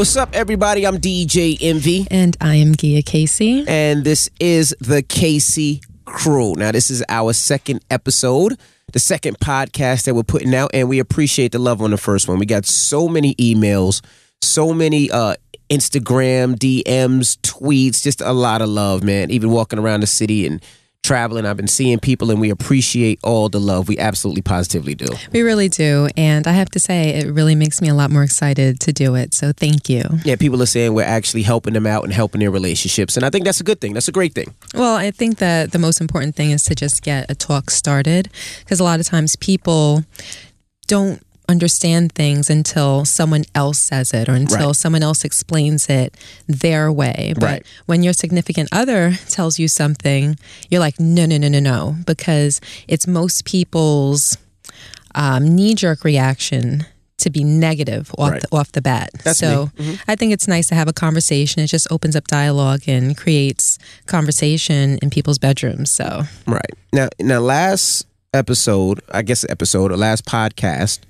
What's up, everybody? I'm DJ Envy, And I am Gia Casey. and this is the Casey Crew. Now, this is our second episode, the second podcast that we're putting out, and we appreciate the love on the first one. We got so many emails, so many uh, Instagram DMs, tweets, just a lot of love, man. Even walking around the city and traveling, I've been seeing people, and we appreciate all the love. We absolutely positively do. We really do. And I have to say, it really makes me a lot more excited to do it. So thank you. Yeah, people are saying we're actually helping them out and helping their relationships, and I think that's a good thing. That's a great thing. Well, I think that the most important thing is to just get a talk started because a lot of times people don't understand things until someone else says it or until Right. someone else explains it their way. But Right. when your significant other tells you something, you're like, no, no, no, no, no, because it's most people's um, knee jerk reaction to be negative off, Right. the, off the bat. That's so me. Mhm. I think it's nice to have a conversation. It just opens up dialogue and creates conversation in people's bedrooms. So Right. Now now last episode, I guess episode or last podcast,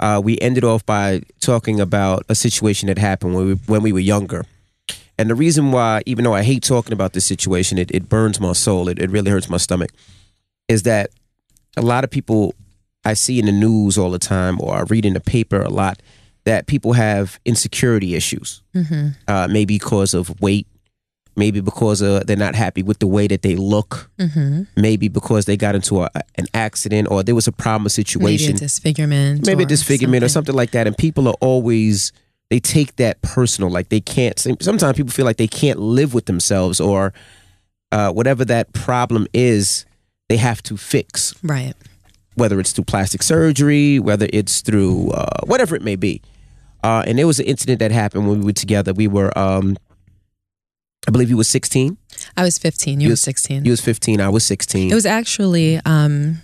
uh, we ended off by talking about a situation that happened when we when we were younger. And the reason why, even though I hate talking about this situation, it, it burns my soul, it, it really hurts my stomach, is that a lot of people I see in the news all the time or I read in the paper a lot that people have insecurity issues. Uh, maybe because of weight, maybe because uh, they're not happy with the way that they look, maybe because they got into a, an accident or there was a problem maybe situation, maybe a disfigurement. maybe a disfigurement or something like that. And people are always, they take that personal. Like they can't, sometimes people feel like they can't live with themselves or uh, whatever that problem is, they have to fix, Right. whether it's through plastic surgery, whether it's through uh, whatever it may be. Uh, and there was an incident that happened when we were together. We were, um, I believe you were 16. I was 15. You, You were was- 16. You was 15. I was 16. it was actually um,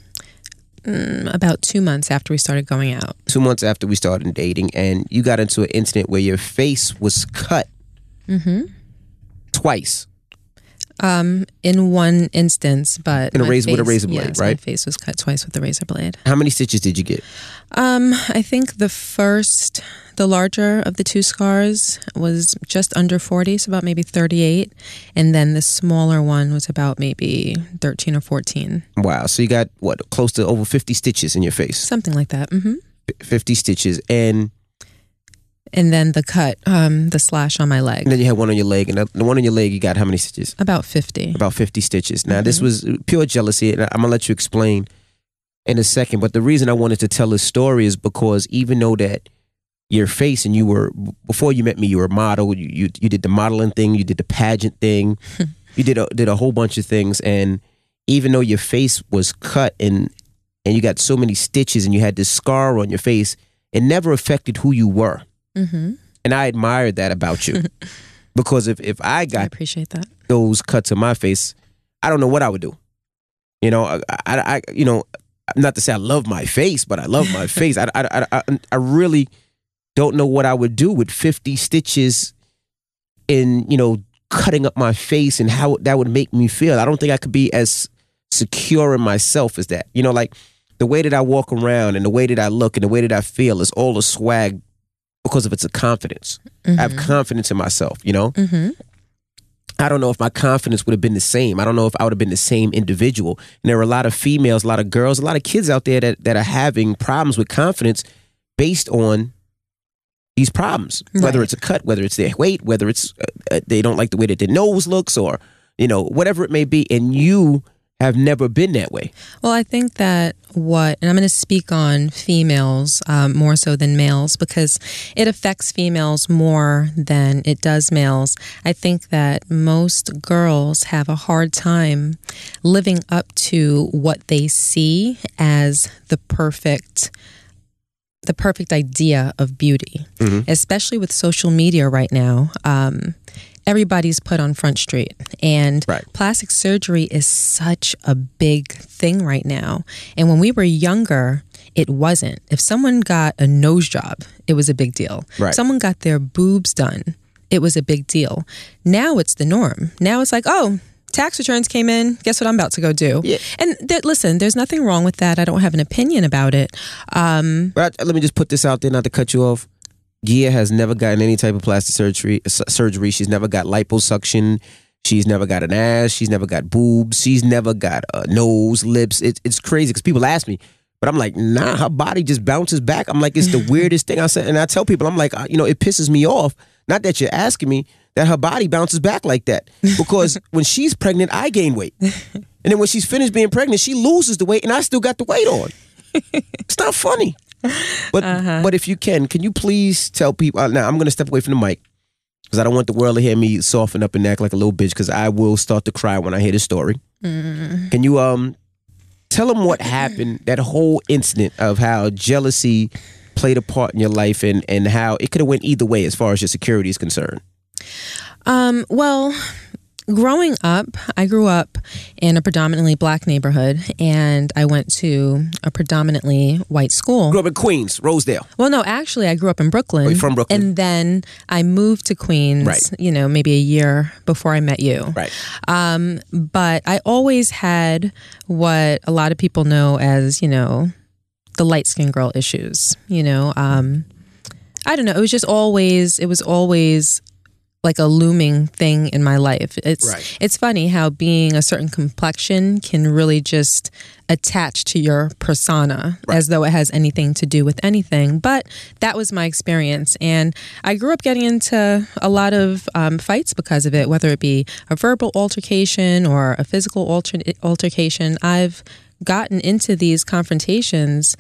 mm, about two months after we started going out. two months after we started dating, and you got into an incident where your face was cut twice. Um, in one instance, but In a razor- with a razor blade, yes, right? My face was cut twice with a razor blade. How many stitches did you get? Um, I think the first, the larger of the two scars was just under 40, so about maybe 38. And then the smaller one was about maybe 13 or 14, Wow. So you got what close to over 50 stitches in your face. something like that. Mm-hmm. 50 stitches. And, And then the cut, um, the slash on my leg, and then you had one on your leg. And the- one on your leg, you got how many stitches? about 50. About 50 stitches. Now, this was pure jealousy. And I'm going to let you explain in a second. But the reason I wanted to tell this story is because even though that your face and you were, before you met me, you were a model, you, you, you did the modeling thing, you did the pageant thing, you did a, did a whole bunch of things. And even though your face was cut and, and you got so many stitches and you had this scar on your face, it never affected who you were. hmm And I admired that about you. because if, if I I got appreciate that. those cuts on my face, I don't know what I would do. You know, I, I, I you know, not to say I love my face, but I love my face. I, I, I, I, I really don't know what I would do with 50 stitches in, you know, cutting up my face and how that would make me feel. I don't think I could be as secure in myself as that. You know, like the way that I walk around and the way that I look and the way that I feel is all a swag because of it's a confidence. I have confidence in myself, you know? hmm I don't know if my confidence would have been the same. I don't know if I would have been the same individual. And there are a lot of females, a lot of girls, a lot of kids out there that, that are having problems with confidence based on these problems. Whether it's a cut, whether it's their weight, whether it's uh, uh, they don't like the way that their nose looks, or you know whatever it may be. And you have never been that way. Well, I think that what, and I'm going to speak on females um, more so than males because it affects females more than it does males. I think that most girls have a hard time living up to what they see as the perfect the perfect idea of beauty, especially with social media right now. Um, everybody's put on Front Street, and Right. plastic surgery is such a big thing right now. And when we were younger, it wasn't. If someone got a nose job, it was a big deal. Right. If someone got their boobs done, it was a big deal. Now it's the norm. Now it's like, oh, tax returns came in. Guess what I'm about to go do? Yeah. And th- listen, there's nothing wrong with that. I don't have an opinion about it. Um, But I- let me just put this out there, not to cut you off. Gia has never gotten any type of plastic surgery. Surgery. She's never got liposuction. She's never got an ass. She's never got boobs. She's never got a nose, lips. It, it's crazy because people ask me, but I'm like, nah, her body just bounces back. I'm like, it's the weirdest thing I said. And I tell people, I'm like, uh, you know, it pisses me off. Not that you're asking me, that her body bounces back like that. Because when she's pregnant, I gain weight. And then when she's finished being pregnant, she loses the weight and I still got the weight on. It's not funny. But uh-huh. but if you can, can you please tell people uh, now I'm gonna step away from the mic because I don't want the world to hear me soften up and act like a little bitch because I will start to cry when I hear the story. Mm. Can you um tell them what happened, that whole incident of how jealousy played a part in your life and, and how it could have went either way as far as your security is concerned? Um, well, growing up, I grew up in a predominantly black neighborhood and I went to a predominantly white school. Grew up in Queens, Rosedale. Well, no, actually, I grew up in Brooklyn. Oh, from Brooklyn. And then I moved to Queens, right. you know, maybe a year before I met you. Right. Um, but I always had what a lot of people know as, you know, the light skinned girl issues, you know. Um, I don't know. It was just always, it was always like a looming thing in my life. It's right. it's funny how being a certain complexion can really just attach to your persona right. as though it has anything to do with anything. But that was my experience, and I grew up getting into a lot of um, fights because of it, whether it be a verbal altercation or a physical alter- altercation. I've gotten into these confrontations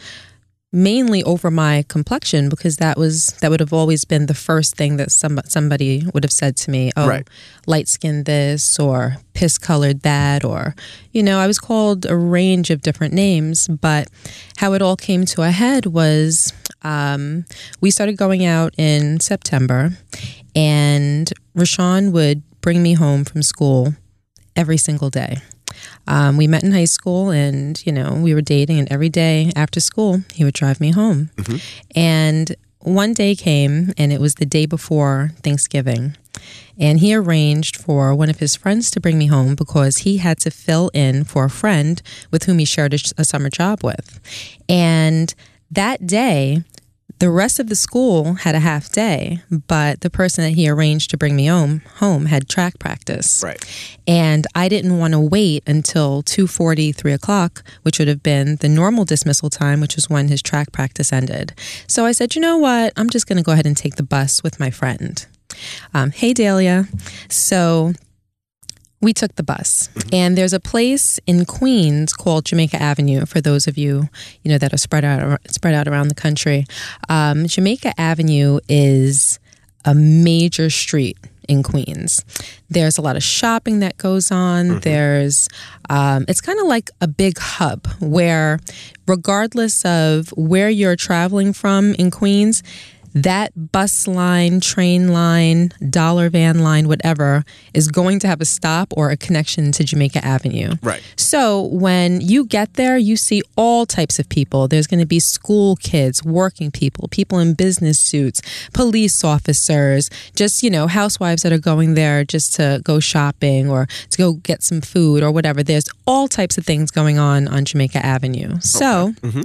mainly over my complexion because that was that would have always been the first thing that some, somebody would have said to me oh right. light skinned this or piss colored that or you know i was called a range of different names but how it all came to a head was um, we started going out in september and RaaShaun would bring me home from school every single day um, we met in high school and, you know, we were dating, and every day after school, he would drive me home. Mm-hmm. And one day came, and it was the day before Thanksgiving. And he arranged for one of his friends to bring me home because he had to fill in for a friend with whom he shared a, a summer job with. And that day, the rest of the school had a half day, but the person that he arranged to bring me home home had track practice. Right. And I didn't want to wait until 2.40, 3 o'clock, which would have been the normal dismissal time, which was when his track practice ended. So I said, you know what? I'm just going to go ahead and take the bus with my friend. Um, hey, Dahlia. So we took the bus. And there's a place in queens called jamaica avenue for those of you you know that are spread out spread out around the country. Um, jamaica avenue is a major street in queens. There's a lot of shopping that goes on. Mm-hmm. there's um, it's kind of like a big hub where regardless of where you're traveling from in queens that bus line, train line, dollar van line, whatever, is going to have a stop or a connection to Jamaica Avenue. Right. So when you get there, you see all types of people. There's going to be school kids, working people, people in business suits, police officers, just, you know, housewives that are going there just to go shopping or to go get some food or whatever. There's all types of things going on on Jamaica Avenue. So, okay. mm-hmm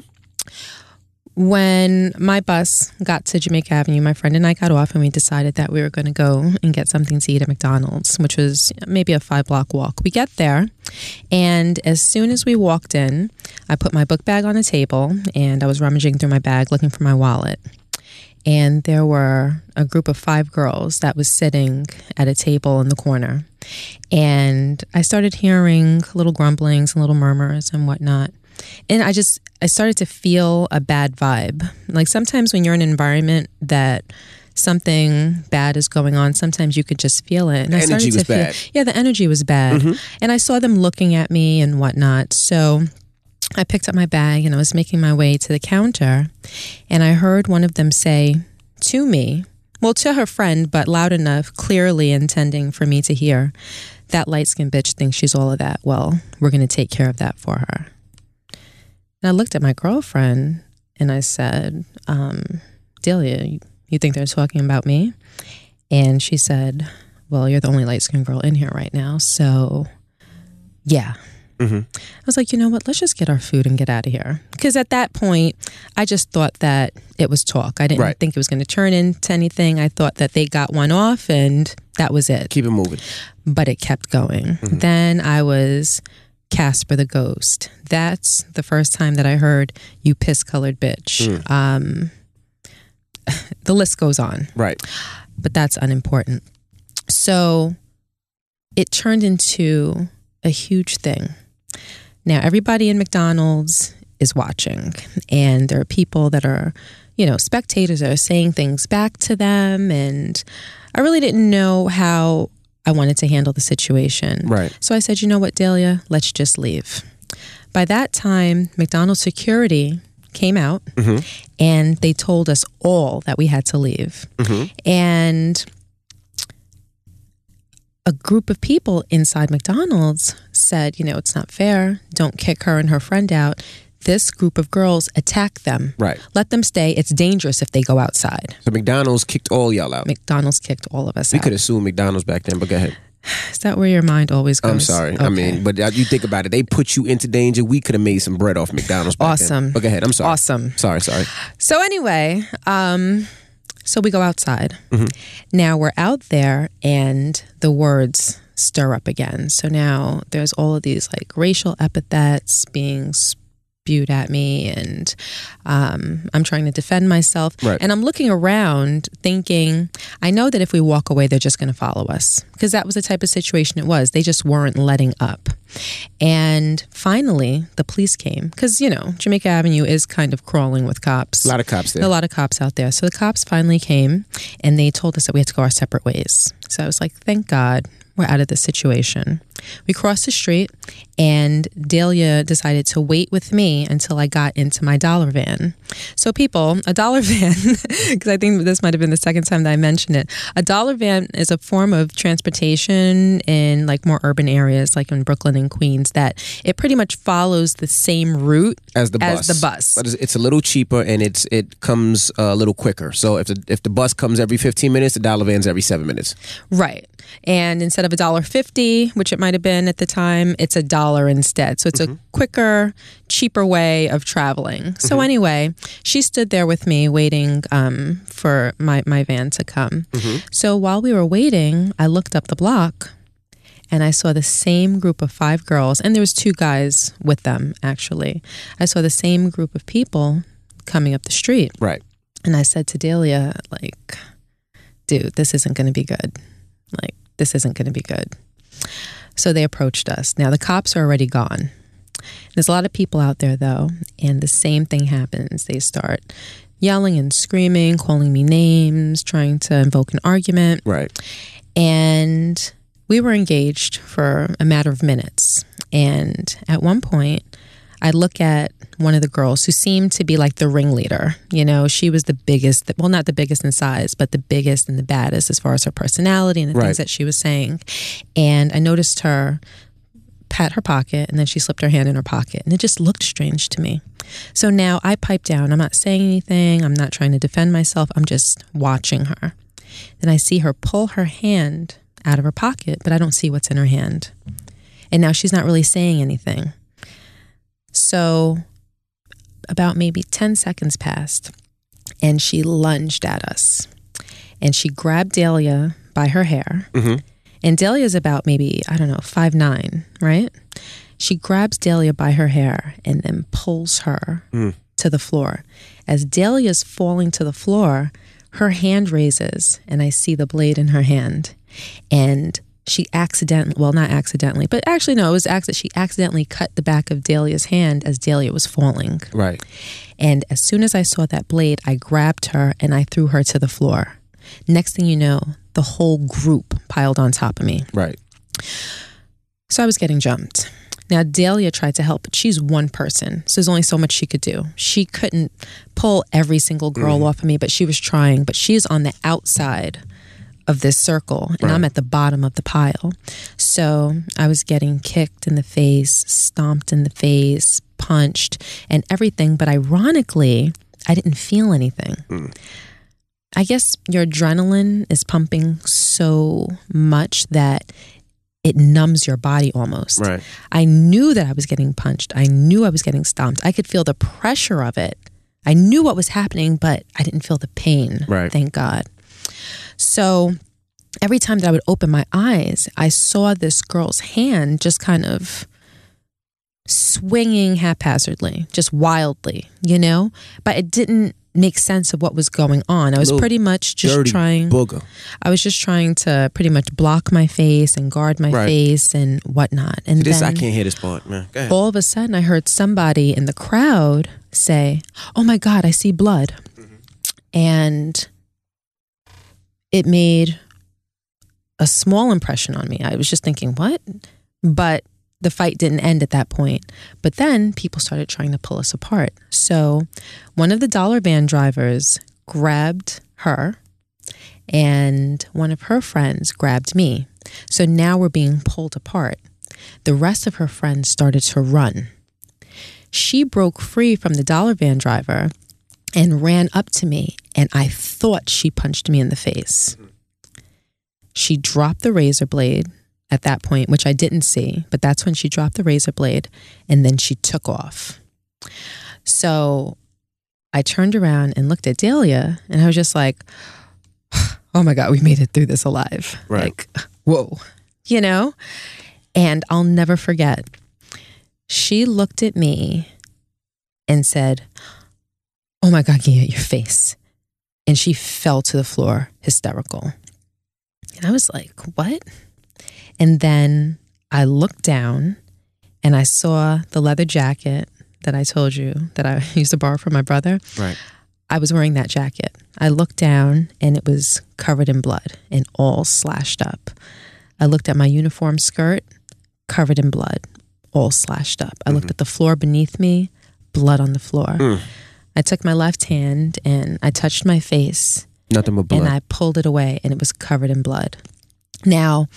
when my bus got to Jamaica Avenue, my friend and I got off and we decided that we were going to go and get something to eat at McDonald's, which was maybe a five block walk. We get there, and as soon as we walked in, I put my book bag on a table and I was rummaging through my bag looking for my wallet. And there were a group of five girls that was sitting at a table in the corner. And I started hearing little grumblings and little murmurs and whatnot. And I just, I started to feel a bad vibe. Like sometimes when you're in an environment that something bad is going on, sometimes you could just feel it. And the I energy was feel, bad. Yeah, the energy was bad. Mm-hmm. And I saw them looking at me and whatnot. So I picked up my bag and I was making my way to the counter. And I heard one of them say to me, well, to her friend, but loud enough, clearly intending for me to hear, that light skinned bitch thinks she's all of that. Well, we're going to take care of that for her. And I looked at my girlfriend and I said, um, Delia, you, think they're talking about me? And she said, Well, you're the only light skinned girl in here right now. So, yeah. Mhm. I was like, you know what? Let's just get our food and get out of here. Because at that point, I just thought that it was talk. I didn't Right. think it was going to turn into anything. I thought that they got one off and that was it. Keep it moving. But it kept going. Then I was Casper the Ghost. That's the first time that I heard you piss colored bitch. Um, the list goes on Right. but that's unimportant. So it turned into a huge thing. Now, everybody in McDonald's is watching, and there are people that are, you know, spectators that are saying things back to them. And I really didn't know how I wanted to handle the situation. Right. So I said, you know what, Dahlia, let's just leave. By that time, McDonald's security came out Mhm. and they told us all that we had to leave. Mhm. And a group of people inside McDonald's said, you know, it's not fair. Don't kick her and her friend out. This group of girls attack them. Right. Let them stay. It's dangerous if they go outside. So McDonald's kicked all y'all out. McDonald's kicked all of us out. We out. could have sued McDonald's back then, but go ahead. Is that where your mind always goes? I'm sorry. I mean, but you think about it. They put you into danger. We could have made some bread off McDonald's back then. Awesome. But go ahead. I'm sorry. awesome. Sorry, sorry. So anyway, um, so we go outside. Mm-hmm. Now we're out there, and the words stir up again. So now there's all of these like racial epithets being spewed at me, and um, I'm trying to defend myself. Right. And I'm looking around, thinking, I know that if we walk away, they're just going to follow us because that was the type of situation it was. They just weren't letting up. And finally, the police came because you know Jamaica Avenue is kind of crawling with cops. A lot of cops there. A lot of cops out there. So the cops finally came and they told us that we had to go our separate ways. So I was like, thank God we're out of this situation. We crossed the street and Dahlia decided to wait with me until I got into my dollar van. So, people, a dollar van, because I think this might have been the second time that I mentioned it, a dollar van is a form of transportation in like more urban areas, like in Brooklyn and Queens, that it pretty much follows the same route as the as bus. the bus. But it's, it's a little cheaper and it's it comes uh, a little quicker. So if the if the bus comes every 15 minutes, the dollar van's every seven minutes. Right. And instead of a dollar fifty, which it might have been at the time, it's a dollar instead. So it's a mm-hmm. quicker, cheaper way of traveling. So mm-hmm. anyway, she stood there with me waiting um, for my, my van to come. Mm-hmm. So while we were waiting, I looked up the block and I saw the same group of five girls, and there was two guys with them actually. I saw the same group of people coming up the street. Right. And I said to Delia, like, dude, this isn't going to be good. Like, this isn't going to be good. So they approached us. Now, the cops are already gone. There's a lot of people out there, though, and the same thing happens. They start yelling and screaming, calling me names, trying to invoke an argument. Right. And we were engaged for a matter of minutes. And at one point, I look at one of the girls who seemed to be like the ringleader. You know, she was the biggest, well, not the biggest in size, but the biggest and the baddest as far as her personality and the Right. things that she was saying. And I noticed her pat her pocket and then she slipped her hand in her pocket. And it just looked strange to me. So now I pipe down. I'm not saying anything. I'm not trying to defend myself. I'm just watching her. Then I see her pull her hand out of her pocket, but I don't see what's in her hand. And now she's not really saying anything. So about maybe 10 seconds passed and she lunged at us. And she grabbed Dahlia by her hair. Mhm. And Dahlia's about maybe, I don't know, five nine, right? She grabs Dahlia by her hair and then pulls her Mm. to the floor. As Dahlia's falling to the floor, her hand raises and I see the blade in her hand. And she accidentally, well, not accidentally, but actually, no, it was accident. She accidentally cut the back of Dahlia's hand as Dahlia was falling. Right. And as soon as I saw that blade, I grabbed her and I threw her to the floor. Next thing you know, the whole group piled on top of me. Right. So I was getting jumped. Now, Dahlia tried to help, but she's one person. So there's only so much she could do. She couldn't pull every single girl mm-hmm. off of me, but she was trying. But she's on the outside of this circle, and I'm at the bottom of the pile. So I was getting kicked in the face, stomped in the face, punched, and everything. But ironically, I didn't feel anything. Hmm. I guess your adrenaline is pumping so much that it numbs your body almost. Right. I knew that I was getting punched. I knew I was getting stomped. I could feel the pressure of it. I knew what was happening, but I didn't feel the pain. Right. Thank God. So every time that I would open my eyes, I saw this girl's hand just kind of swinging haphazardly, just wildly, you know? But it didn't make sense of what was going on. I was Little pretty much just trying booger. I was just trying to pretty much block my face and guard my Right. face and whatnot. And This then I can't hear this part, man. Go ahead. all of a sudden, I heard somebody in the crowd say, "Oh my God, I see blood," mm-hmm. and it made a small impression on me. I was just thinking, "What?" But the fight didn't end at that point. But then people started trying to pull us apart. So one of the dollar van drivers grabbed her, and one of her friends grabbed me. So now we're being pulled apart. The rest of her friends started to run. She broke free from the dollar van driver and ran up to me, and I thought she punched me in the face. Mm-hmm. She dropped the razor blade at that point, which I didn't see, but that's when she dropped the razor blade and then she took off. So I turned around and looked at Dahlia, and I was just like, oh my God, we made it through this alive. Right. Like, whoa, you know? And I'll never forget. She looked at me and said, Oh my God, Gia, your face. And she fell to the floor, hysterical. And I was like, What? And then I looked down and I saw the leather jacket that I told you that I used to borrow from my brother. Right. I was wearing that jacket. I looked down and it was covered in blood and all slashed up. I looked at my uniform skirt, covered in blood, all slashed up. I looked at the floor beneath me, blood on the floor. Mm. I took my left hand and I touched my face Nothing but blood. and I pulled it away and it was covered in blood. Now,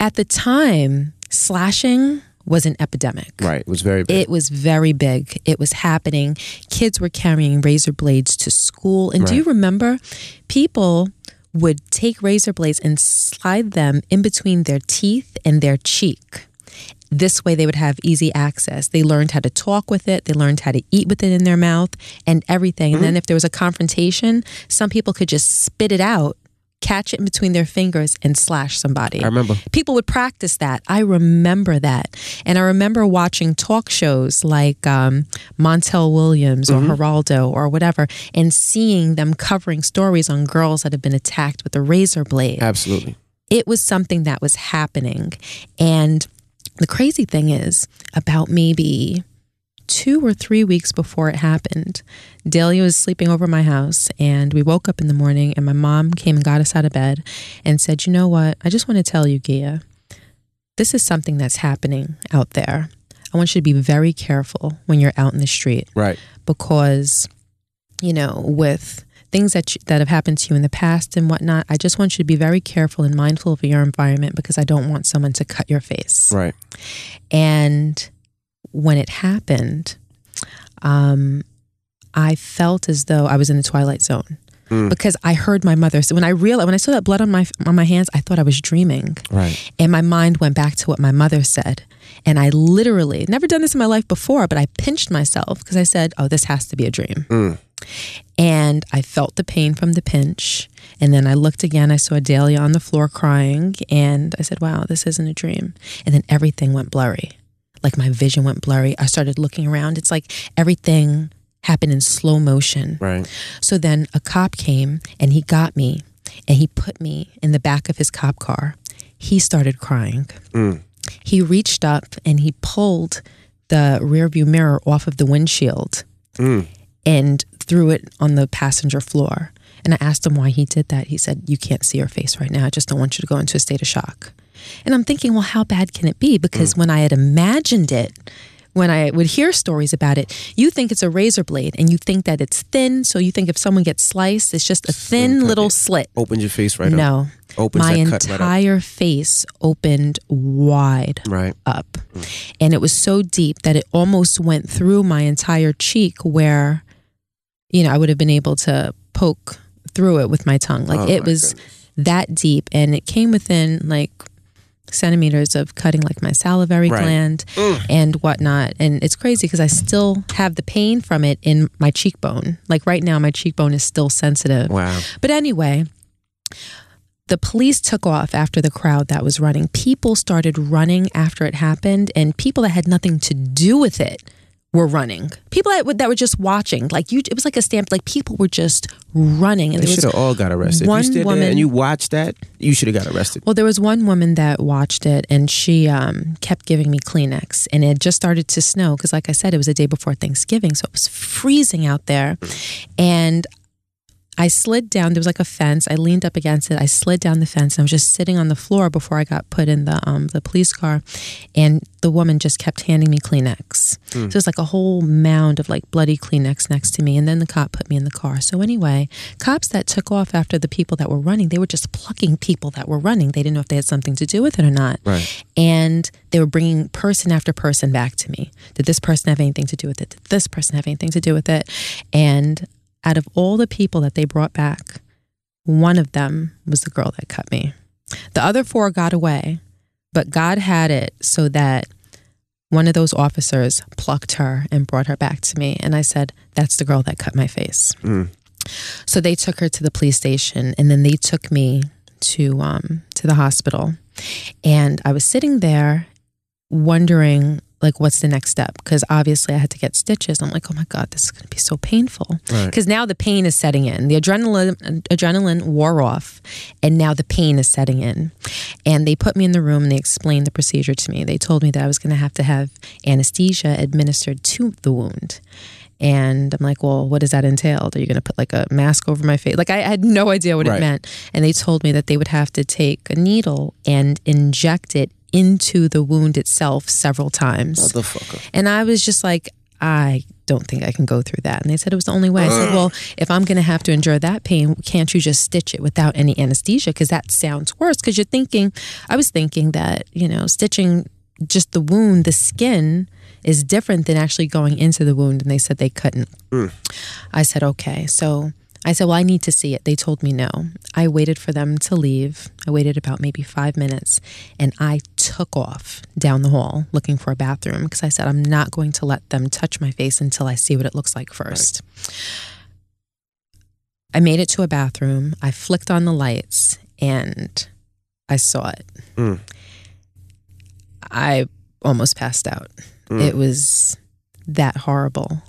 at the time, slashing was an epidemic. right. It was very big. It was very big. It was happening. Kids were carrying razor blades to school. And do you remember people would take razor blades and slide them in between their teeth and their cheek? This way they would have easy access. They learned how to talk with it, they learned how to eat with it in their mouth and everything. And then if there was a confrontation, some people could just spit it out, catch it in between their fingers, and slash somebody I remember. people would practice that. I remember that. And I remember watching talk shows like um, Montel Williams or Geraldo or whatever and seeing them covering stories on girls that have been attacked with a razor blade. Absolutely. It was something that was happening. And the crazy thing is, about maybe two or three weeks before it happened, Dahlia was sleeping over my house, and we woke up in the morning, and my mom came and got us out of bed and said, You know what? I just want to tell you, Gia, this is something that's happening out there. I want you to be very careful when you're out in the street Right. because, you know, with things that you, that have happened to you in the past and whatnot, I just want you to be very careful and mindful of your environment because I don't want someone to cut your face. Right. And when it happened, um, I felt as though I was in the twilight zone Mm. because I heard my mother. So when I realized when I saw that blood on my on my hands, I thought I was dreaming, Right. and my mind went back to what my mother said. And I literally never done this in my life before, but I pinched myself because I said, "Oh, this has to be a dream." Mm. And I felt the pain from the pinch. And then I looked again. I saw Dahlia on the floor crying. And I said, wow, this isn't a dream. And then everything went blurry. Like my vision went blurry. I started looking around. It's like everything happened in slow motion. Right. So then a cop came and he got me and he put me in the back of his cop car. He started crying. Mm. He reached up and he pulled the rearview mirror off of the windshield Mm. and threw it on the passenger floor. And I asked him why he did that. He said, You can't see your face right now. I just don't want you to go into a state of shock. And I'm thinking, Well, how bad can it be? Because mm. when I had imagined it, when I would hear stories about it, you think it's a razor blade and you think that it's thin. So you think if someone gets sliced, it's just a thin cut little slit. Opened your face right up. no. Opens My cut right entire face opened wide Right. up. Mm. And it was so deep that it almost went through my entire cheek where, you know, I would have been able to poke through it with my tongue. Like Oh, it was goodness. that deep and it came within like centimeters of cutting like my salivary Right. gland and whatnot. And it's crazy because I still have the pain from it in my cheekbone. Like right now, my cheekbone is still sensitive. Wow. But anyway, the police took off after the crowd that was running. People started running after it happened, and people that had nothing to do with it were running. People that, were- that were just watching, like you, it was like a stamp. Like people were just running, and They should have all got arrested. one if you stood there woman- and you watched that, you should have got arrested. Well, there was one woman that watched it and she um, kept giving me Kleenex. And it just started to snow because, like I said, it was a day before Thanksgiving. So it was freezing out there. And I slid down. There was like a fence. I leaned up against it. I slid down the fence and I was just sitting on the floor before I got put in the um, the police car. And the woman just kept handing me Kleenex. So it was like a whole mound of like bloody Kleenex next to me. And then the cop put me in the car. So anyway, cops that took off after the people that were running, they were just plucking people that were running. They didn't know if they had something to do with it or not. Right. And they were bringing person after person back to me. Did this person have anything to do with it? Did this person have anything to do with it? And out of all the people that they brought back, one of them was the girl that cut me. The other four got away, but God had it so that one of those officers plucked her and brought her back to me. And I said, That's the girl that cut my face. Mm. So they took her to the police station and then they took me to um to the hospital. And I was sitting there wondering like what's the next step because obviously I had to get stitches. I'm like, "Oh my god, this is going to be so painful." Right. Because now the pain is setting in. The adrenaline adrenaline wore off and now the pain is setting in. And they put me in the room and they explained the procedure to me. They told me that I was going to have to have anesthesia administered to the wound. And I'm like, well, what does that entail? Are you going to put like a mask over my face? Like, I had no idea what Right. it meant. And they told me that they would have to take a needle and inject it into the wound itself several times. Motherfucker. And I was just like, I don't think I can go through that. And they said it was the only way. I said, well, if I'm going to have to endure that pain, can't you just stitch it without any anesthesia? Because that sounds worse. Because you're thinking, I was thinking that, you know, stitching just the wound, the skin is different than actually going into the wound. And they said they couldn't. Hmm. I said, okay. So I said, well, I need to see it. They told me no. I waited for them to leave. I waited about maybe five minutes and I took off down the hall looking for a bathroom because I said, I'm not going to let them touch my face until I see what it looks like first. I made it to a bathroom. I flicked on the lights and I saw it. Mm. I almost passed out. Mm. It was that horrible.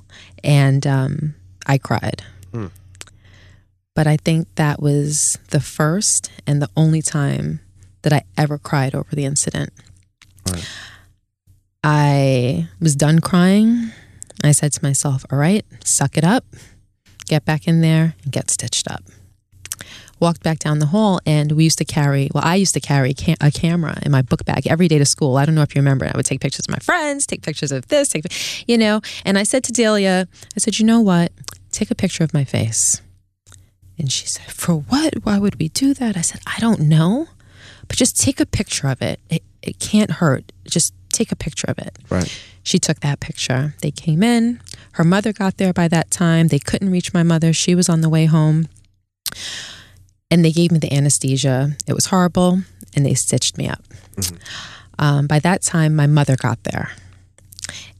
And um, I cried. But I think that was the first and the only time that I ever cried over the incident. Right. I was done crying. I said to myself, all right, suck it up, get back in there and get stitched up. Walked back down the hall, and we used to carry, well, I used to carry a, a camera in my book bag every day to school. I don't know if you remember. I would take pictures of my friends, take pictures of this, take, you know. And I said to Delia, I said, you know what? Take a picture of my face. And she said, For what? Why would we do that? I said, I don't know, but just take a picture of it. It, it can't hurt. Just take a picture of it. Right. She took that picture. They came in. Her mother got there by that time. They couldn't reach my mother. She was on the way home. And they gave me the anesthesia. It was horrible. And they stitched me up. Um, by that time, my mother got there.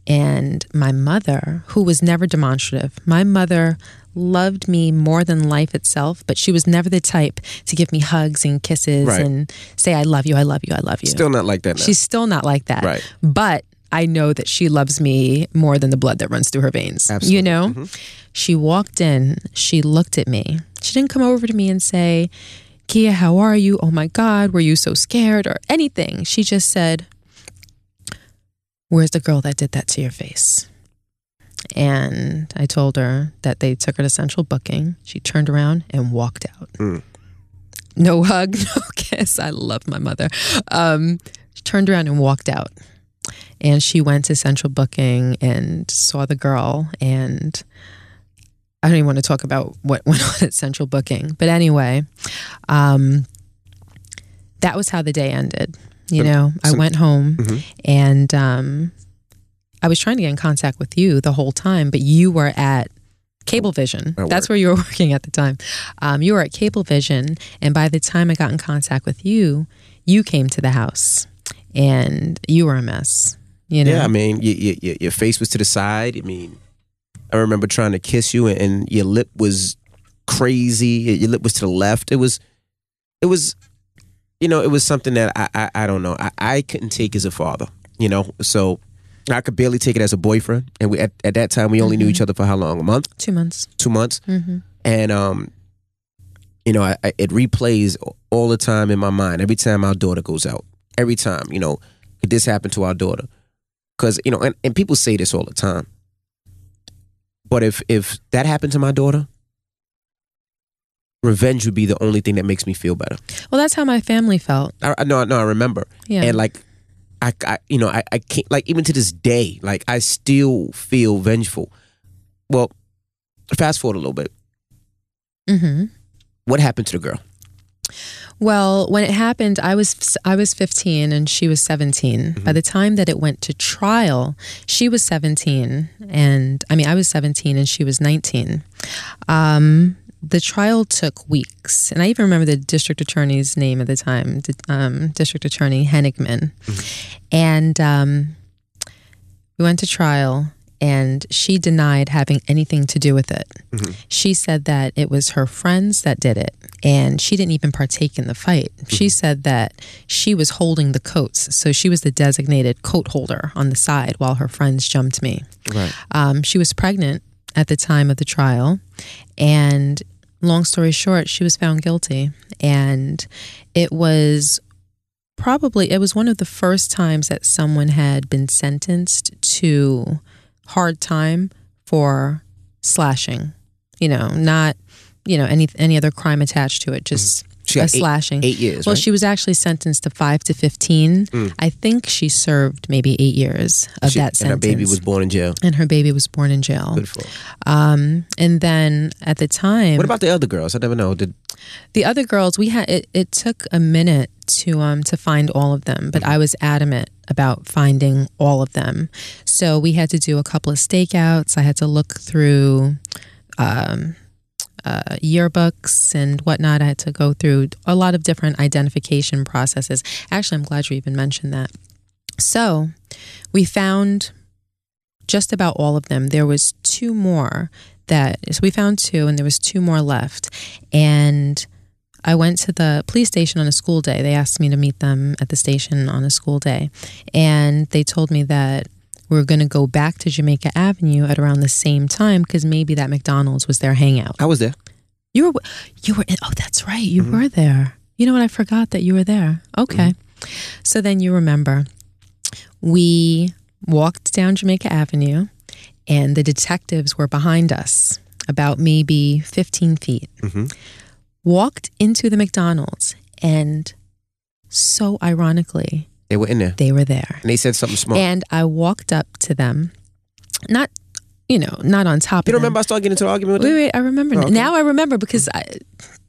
And my mother, who was never demonstrative, my mother loved me more than life itself, but she was never the type to give me hugs and kisses Right. and say, I love you, I love you, I love you. Still not like that now. She's still not like that. Right. But I know that she loves me more than the blood that runs through her veins. Absolutely. You know? Mm-hmm. She walked in, she looked at me. She didn't come over to me and say, Kia, how are you? Oh my God, were you so scared or anything? She just said, Where's the girl that did that to your face? And I told her that they took her to central booking. She turned around and walked out. Mm. No hug, no kiss. I love my mother. Um, she turned around and walked out. And she went to central booking and saw the girl. And I don't even want to talk about what went on at central booking. But anyway, um, that was how the day ended. You know, I went home Mhm. and um, I was trying to get in contact with you the whole time, but you were at Cablevision. At That's where you were working at the time. Um, you were at Cablevision, and by the time I got in contact with you, you came to the house and you were a mess. You know, Yeah, I mean, y y y your face was to the side. I mean, I remember trying to kiss you, and, and your lip was crazy. Your lip was to the left. It was, it was, you know, it was something that I, I, I don't know. I, I couldn't take as a father. You know, so I could barely take it as a boyfriend. And we at, at that time we only knew each other for how long? A month, two months. two months, hmm and um, you know, I, I, it replays all the time in my mind. Every time our daughter goes out, every time, you know, could this happen to our daughter? Because you know, and, and people say this all the time. But if if that happened to my daughter, revenge would be the only thing that makes me feel better. Well, that's how my family felt. I, I no, no, I remember, Yeah. and like, I, I, you know, I, I can't like even to this day, like I still feel vengeful. Well, fast forward a little bit. hmm What happened to the girl? Well, when it happened, I was I was 15 and she was 17. By the time that it went to trial, she was 17 and I mean I was 17 and she was 19. Um, the trial took weeks, and I even remember the district attorney's name at the time, um, District Attorney Henigman, and um, we went to trial. And she denied having anything to do with it. She said that it was her friends that did it, and she didn't even partake in the fight. She said that she was holding the coats, so she was the designated coat holder on the side while her friends jumped me. Right. Um, she was pregnant at the time of the trial, and long story short, she was found guilty, and it was probably it was one of the first times that someone had been sentenced to hard time for slashing. You know, not you know any any other crime attached to it, just mm-hmm. She a eight, slashing. eight years. Well, right? she was actually sentenced to five to fifteen. Mm. I think she served maybe eight years of She- that sentence. and her baby was born in jail. and her baby was born in jail. Good for. Um, and then at the time, What about the other girls? I never know. Did the other girls? We had it. It took a minute to um to find all of them, but I was adamant about finding all of them. So we had to do a couple of stakeouts. I had to look through. Um, uh, yearbooks and whatnot. I had to go through a lot of different identification processes. Actually, I'm glad you even mentioned that. So, we found just about all of them. There was two more that so we found two, and there was two more left. And I went to the police station on a school day. They asked me to meet them at the station on a school day, and they told me that were going to go back to Jamaica Avenue at around the same time because maybe that McDonald's was their hangout. I was there? You were you were oh that's right you were there. You know what I forgot that you were there. Okay. So then you remember we walked down Jamaica Avenue and the detectives were behind us about maybe 15 feet. Mhm. Walked into the McDonald's and so ironically They were in there, they were there. and they said something smart. And I walked up to them. Not you know, not on top you of don't remember I started getting into an argument with Wait, them? wait, I remember Oh, now. okay. now. I remember because I,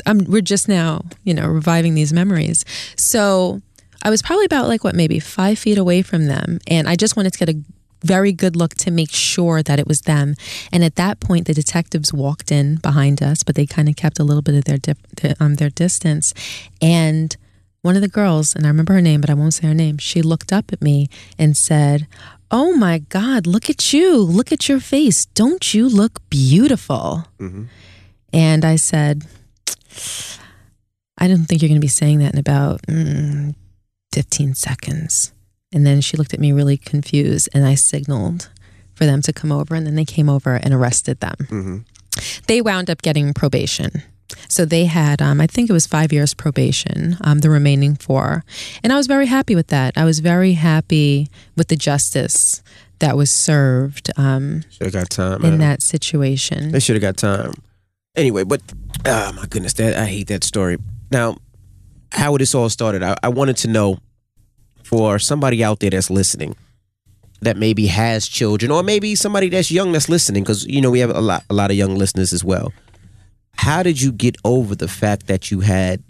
I'm we're just now, you know, reviving these memories. So I was probably about like what, maybe five feet away from them, and I just wanted to get a very good look to make sure that it was them. And at that point, the detectives walked in behind us, but they kind of kept a little bit of their dip, um, their distance, and. One of the girls, and I remember her name, but I won't say her name, she looked up at me and said, Oh my God, look at you. Look at your face. Don't you look beautiful? Mhm. And I said, I don't think you're going to be saying that in about mm, 15 seconds. And then she looked at me really confused, and I signaled for them to come over, and then they came over and arrested them. Mhm. They wound up getting probation. So they had, um, I think it was five years probation, um, the remaining four. And I was very happy with that. I was very happy with the justice that was served um, Should have got time. in that situation. They should have got time. Anyway, but oh my goodness, that I hate that story. Now, how this all started, I, I wanted to know for somebody out there that's listening that maybe has children, or maybe somebody that's young that's listening, because you know we have a lot a lot of young listeners as well. How did you get over the fact that you had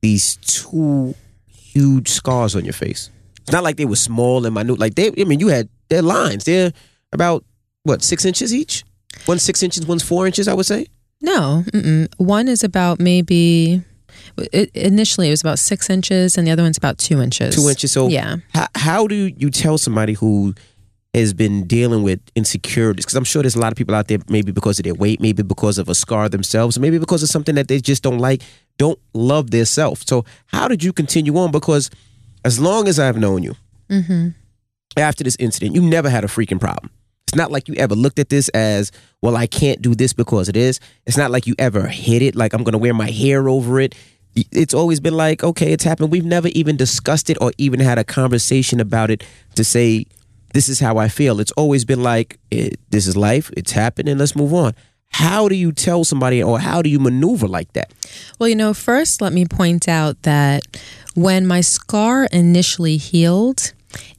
these two huge scars on your face? It's not like they were small and minute. Like they, I mean, you had their lines. They're about what six inches each. One's six inches, one's four inches. I would say. No, mm-mm. one is about maybe it, initially it was about six inches, and the other one's about two inches. Two inches. So Yeah. How, how do you tell somebody who has been dealing with insecurities? Because I'm sure there's a lot of people out there, maybe because of their weight, maybe because of a scar themselves, maybe because of something that they just don't like, don't love their self. So how did you continue on? Because as long as I've known you, Mm-hmm. after this incident, you never had a freaking problem. It's not like you ever looked at this as, well, I can't do this because it is. It's not like you ever hid it, like I'm going to wear my hair over it. It's always been like, okay, it's happened. We've never even discussed it or even had a conversation about it to say, this is how I feel. It's always been like, it, this is life, it's happening, let's move on. How do you tell somebody or how do you maneuver like that? Well, you know, first let me point out that when my scar initially healed,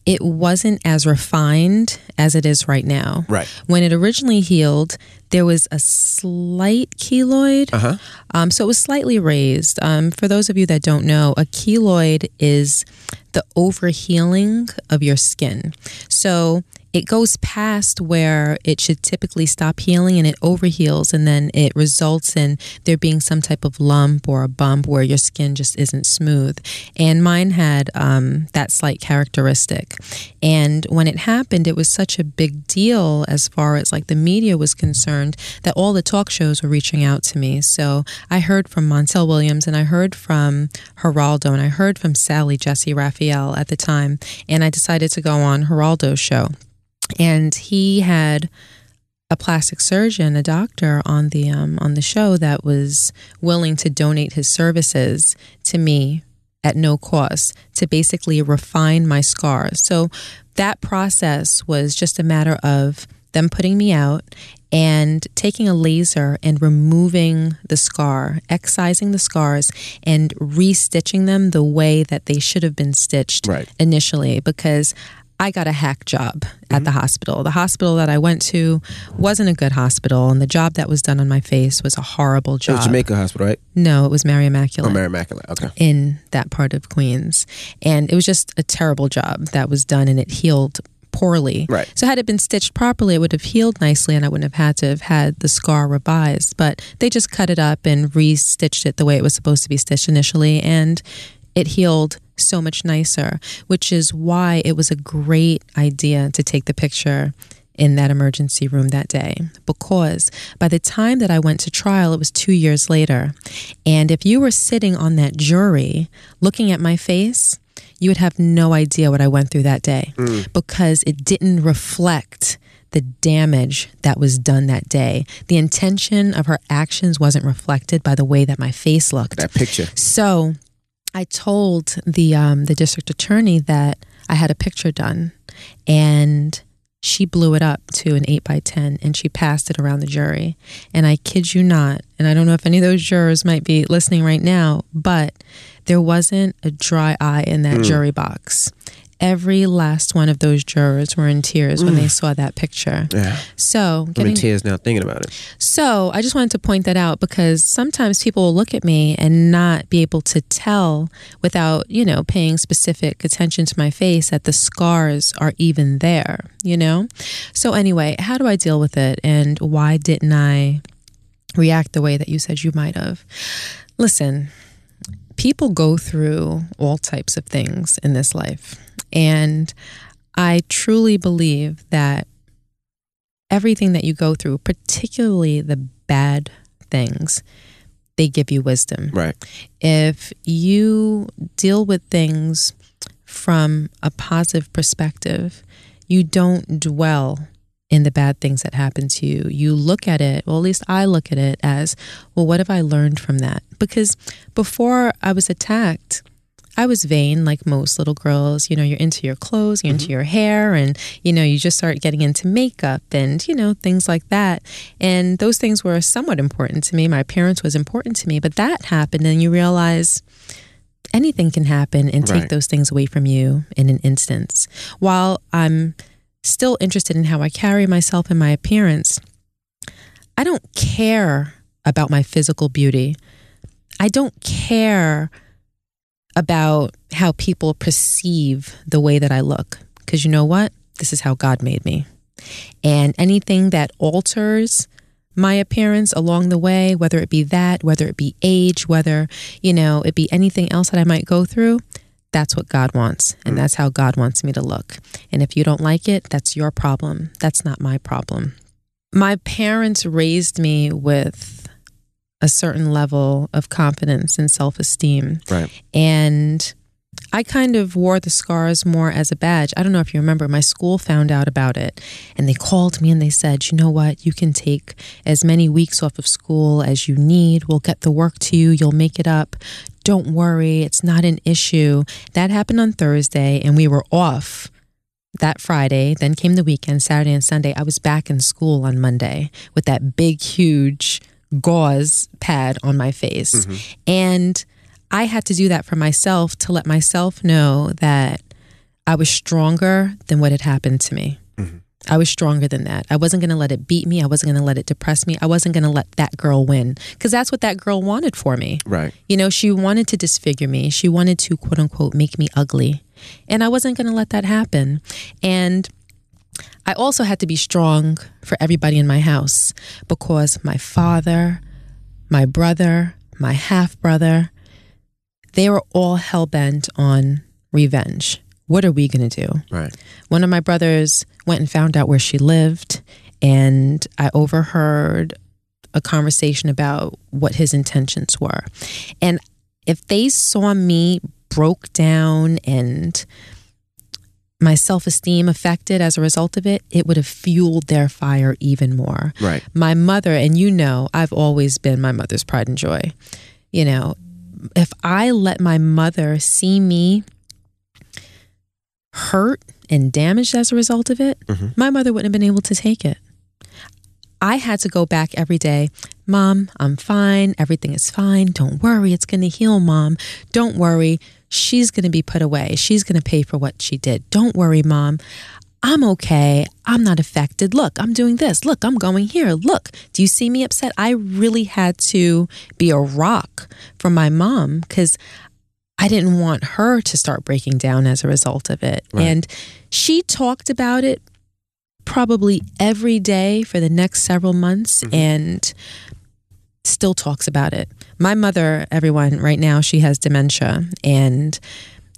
it wasn't as refined as it is right now. Right. When it originally healed, there was a slight keloid. Uh huh. Um, so it was slightly raised. Um, for those of you that don't know, a keloid is the overhealing of your skin. So it goes past where it should typically stop healing and it overheals, and then it results in there being some type of lump or a bump where your skin just isn't smooth. And mine had um, that slight characteristic. And when it happened, it was such a big deal as far as like the media was concerned that all the talk shows were reaching out to me. So I heard from Montel Williams and I heard from Geraldo and I heard from Sally Jessy Raphael at the time. And I decided to go on Geraldo's show. And he had a plastic surgeon, a doctor on the um, on the show that was willing to donate his services to me at no cost to basically refine my scars. So that process was just a matter of them putting me out and taking a laser and removing the scar, excising the scars and restitching them the way that they should have been stitched Right. initially because I got a hack job at mm-hmm. the hospital. The hospital that I went to wasn't a good hospital, and the job that was done on my face was a horrible It job. was Jamaica Hospital, right? No, it was Mary Immaculate oh, Mary Immaculate. Okay. in that part of Queens. And it was just a terrible job that was done and it healed poorly. Right. So had it been stitched properly, it would have healed nicely and I wouldn't have had to have had the scar revised. But they just cut it up and re-stitched it the way it was supposed to be stitched initially and it healed so much nicer, which is why it was a great idea to take the picture in that emergency room that day because by the time that I went to trial, it was two years later. And if you were sitting on that jury looking at my face, you would have no idea what I went through that day hmm. because it didn't reflect the damage that was done that day. The intention of her actions wasn't reflected by the way that my face looked. That picture. So I told the um, the district attorney that I had a picture done, and she blew it up to an eight by ten, and she passed it around the jury. And I kid you not, and I don't know if any of those jurors might be listening right now, but there wasn't a dry eye in that jury box. Every last one of those jurors were in tears when they mm. saw that picture. Yeah. So, I'm in tears now thinking about it. so I just wanted to point that out because sometimes people will look at me and not be able to tell without, you know, paying specific attention to my face that the scars are even there, you know? So anyway, how do I deal with it and why didn't I react the way that you said you might have? Listen, people go through all types of things in this life. And I truly believe that everything that you go through, particularly the bad things, they give you wisdom. Right. If you deal with things from a positive perspective, you don't dwell in the bad things that happen to you. You look at it, well, at least I look at it as, well, what have I learned from that? Because before I was attacked, I was vain like most little girls. You know, you're into your clothes, you're into mm-hmm. your hair, and, you know, you just start getting into makeup and, you know, things like that. And those things were somewhat important to me. My appearance was important to me, but that happened, and you realize anything can happen and take Right. those things away from you in an instance. While I'm still interested in how I carry myself and my appearance, I don't care about my physical beauty. I don't care about how people perceive the way that I look. Because you know what? This is how God made me. And anything that alters my appearance along the way, whether it be that, whether it be age, whether, you know, it be anything else that I might go through, that's what God wants. And mm. that's how God wants me to look. And if you don't like it, that's your problem. That's not my problem. My parents raised me with a certain level of confidence and self esteem. Right. And I kind of wore the scars more as a badge. I don't know if you remember, my school found out about it and they called me and they said, you know what, you can take as many weeks off of school as you need. We'll get the work to you, you'll make it up. Don't worry, it's not an issue. That happened on Thursday and we were off that Friday. Then came the weekend, Saturday and Sunday. I was back in school on Monday with that big, huge gauze pad on my face. Mm-hmm. And I had to do that for myself to let myself know that I was stronger than what had happened to me. Mm-hmm. I was stronger than that. I wasn't going to let it beat me. I wasn't going to let it depress me. I wasn't going to let that girl win because that's what that girl wanted for me. Right. You know, she wanted to disfigure me. She wanted to, quote unquote, make me ugly. And I wasn't going to let that happen. And I also had to be strong for everybody in my house because my father, my brother, my half brother, they were all hell bent on revenge. What are we going to do? Right. One of my brothers went and found out where she lived, and I overheard a conversation about what his intentions were. And if they saw me broke down and my self esteem affected as a result of it, it would have fueled their fire even more. Right. My mother, and you know, I've always been my mother's pride and joy. You know, if I let my mother see me hurt and damaged as a result of it, mm-hmm. my mother wouldn't have been able to take it. I had to go back every day. Mom, I'm fine. Everything is fine. Don't worry. It's going to heal, Mom. Don't worry. She's going to be put away. She's going to pay for what she did. Don't worry, Mom. I'm okay. I'm not affected. Look, I'm doing this. Look, I'm going here. Look, do you see me upset? I really had to be a rock for my mom because I didn't want her to start breaking down as a result of it. Right. And she talked about it probably every day for the next several months mm-hmm. and still talks about it. My mother, everyone, right now, she has dementia and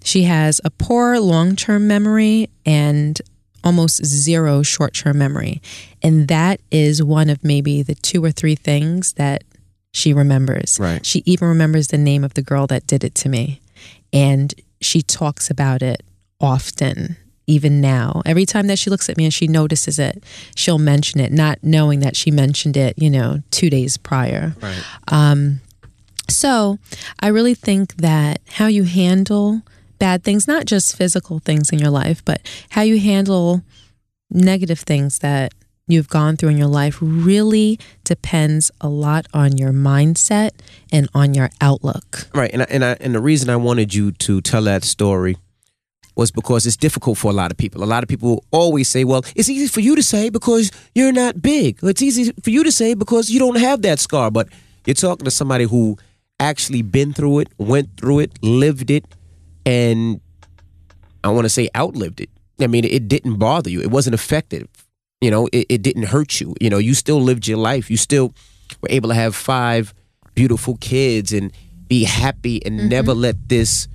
she has a poor long term memory and almost zero short term memory. And that is one of maybe the two or three things that she remembers. Right. She even remembers the name of the girl that did it to me. And she talks about it often, even now. Every time that she looks at me and she notices it, she'll mention it, not knowing that she mentioned it, you know, two days prior. Right. Um, so I really think that how you handle bad things, not just physical things in your life, but how you handle negative things that you've gone through in your life really depends a lot on your mindset and on your outlook. Right. And I, and I, and the reason I wanted you to tell that story was because it's difficult for a lot of people. A lot of people always say, "Well, it's easy for you to say because you're not big. It's easy for you to say because you don't have that scar." But you're talking to somebody who actually been through it, went through it, lived it, and I want to say outlived it. I mean, it didn't bother you. It wasn't effective. You know, it, it didn't hurt you. You know, you still lived your life. You still were able to have five beautiful kids and be happy and mm-hmm. never let this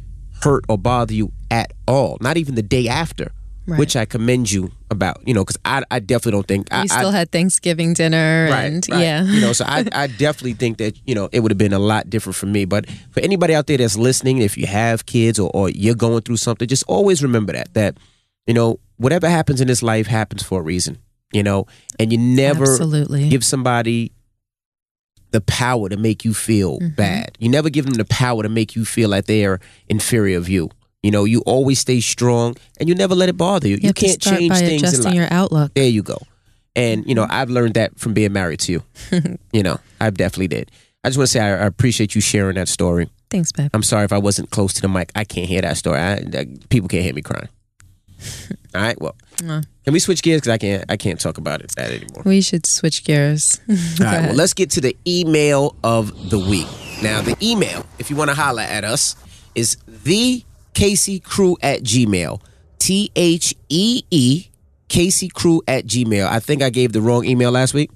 hurt or bother you at all. Not even the day after, Right. which I commend you about. You know, because I, I definitely don't think I, We I- still had Thanksgiving dinner and right. yeah. You know, so I, I definitely think that, you know, it would have been a lot different for me. But for anybody out there that's listening, if you have kids or, or you're going through something, just always remember that, that, you know, whatever happens in this life happens for a reason, you know, and you never Absolutely. give somebody the power to make you feel Mm-hmm. bad. You never give them the power to make you feel like they are inferior of you. You know, you always stay strong and you never let it bother you. you have can't change things in life. your outlook. There you go. And you know, I've learned that from being married to you. you know, I definitely did. I just want to say I, I appreciate you sharing that story. Thanks, babe. I'm sorry if I wasn't close to the mic. I can't hear that story. I, I- people can't hear me crying. All right. Well, Uh. can we switch gears? Because I can't. I can't talk about it that anymore. We should switch gears. All right. Well, let's get to the email of the week. Now, the email, if you want to holler at us, is the Casey Crew at Gmail. T H E E Casey Crew at Gmail. I think I gave the wrong email last week.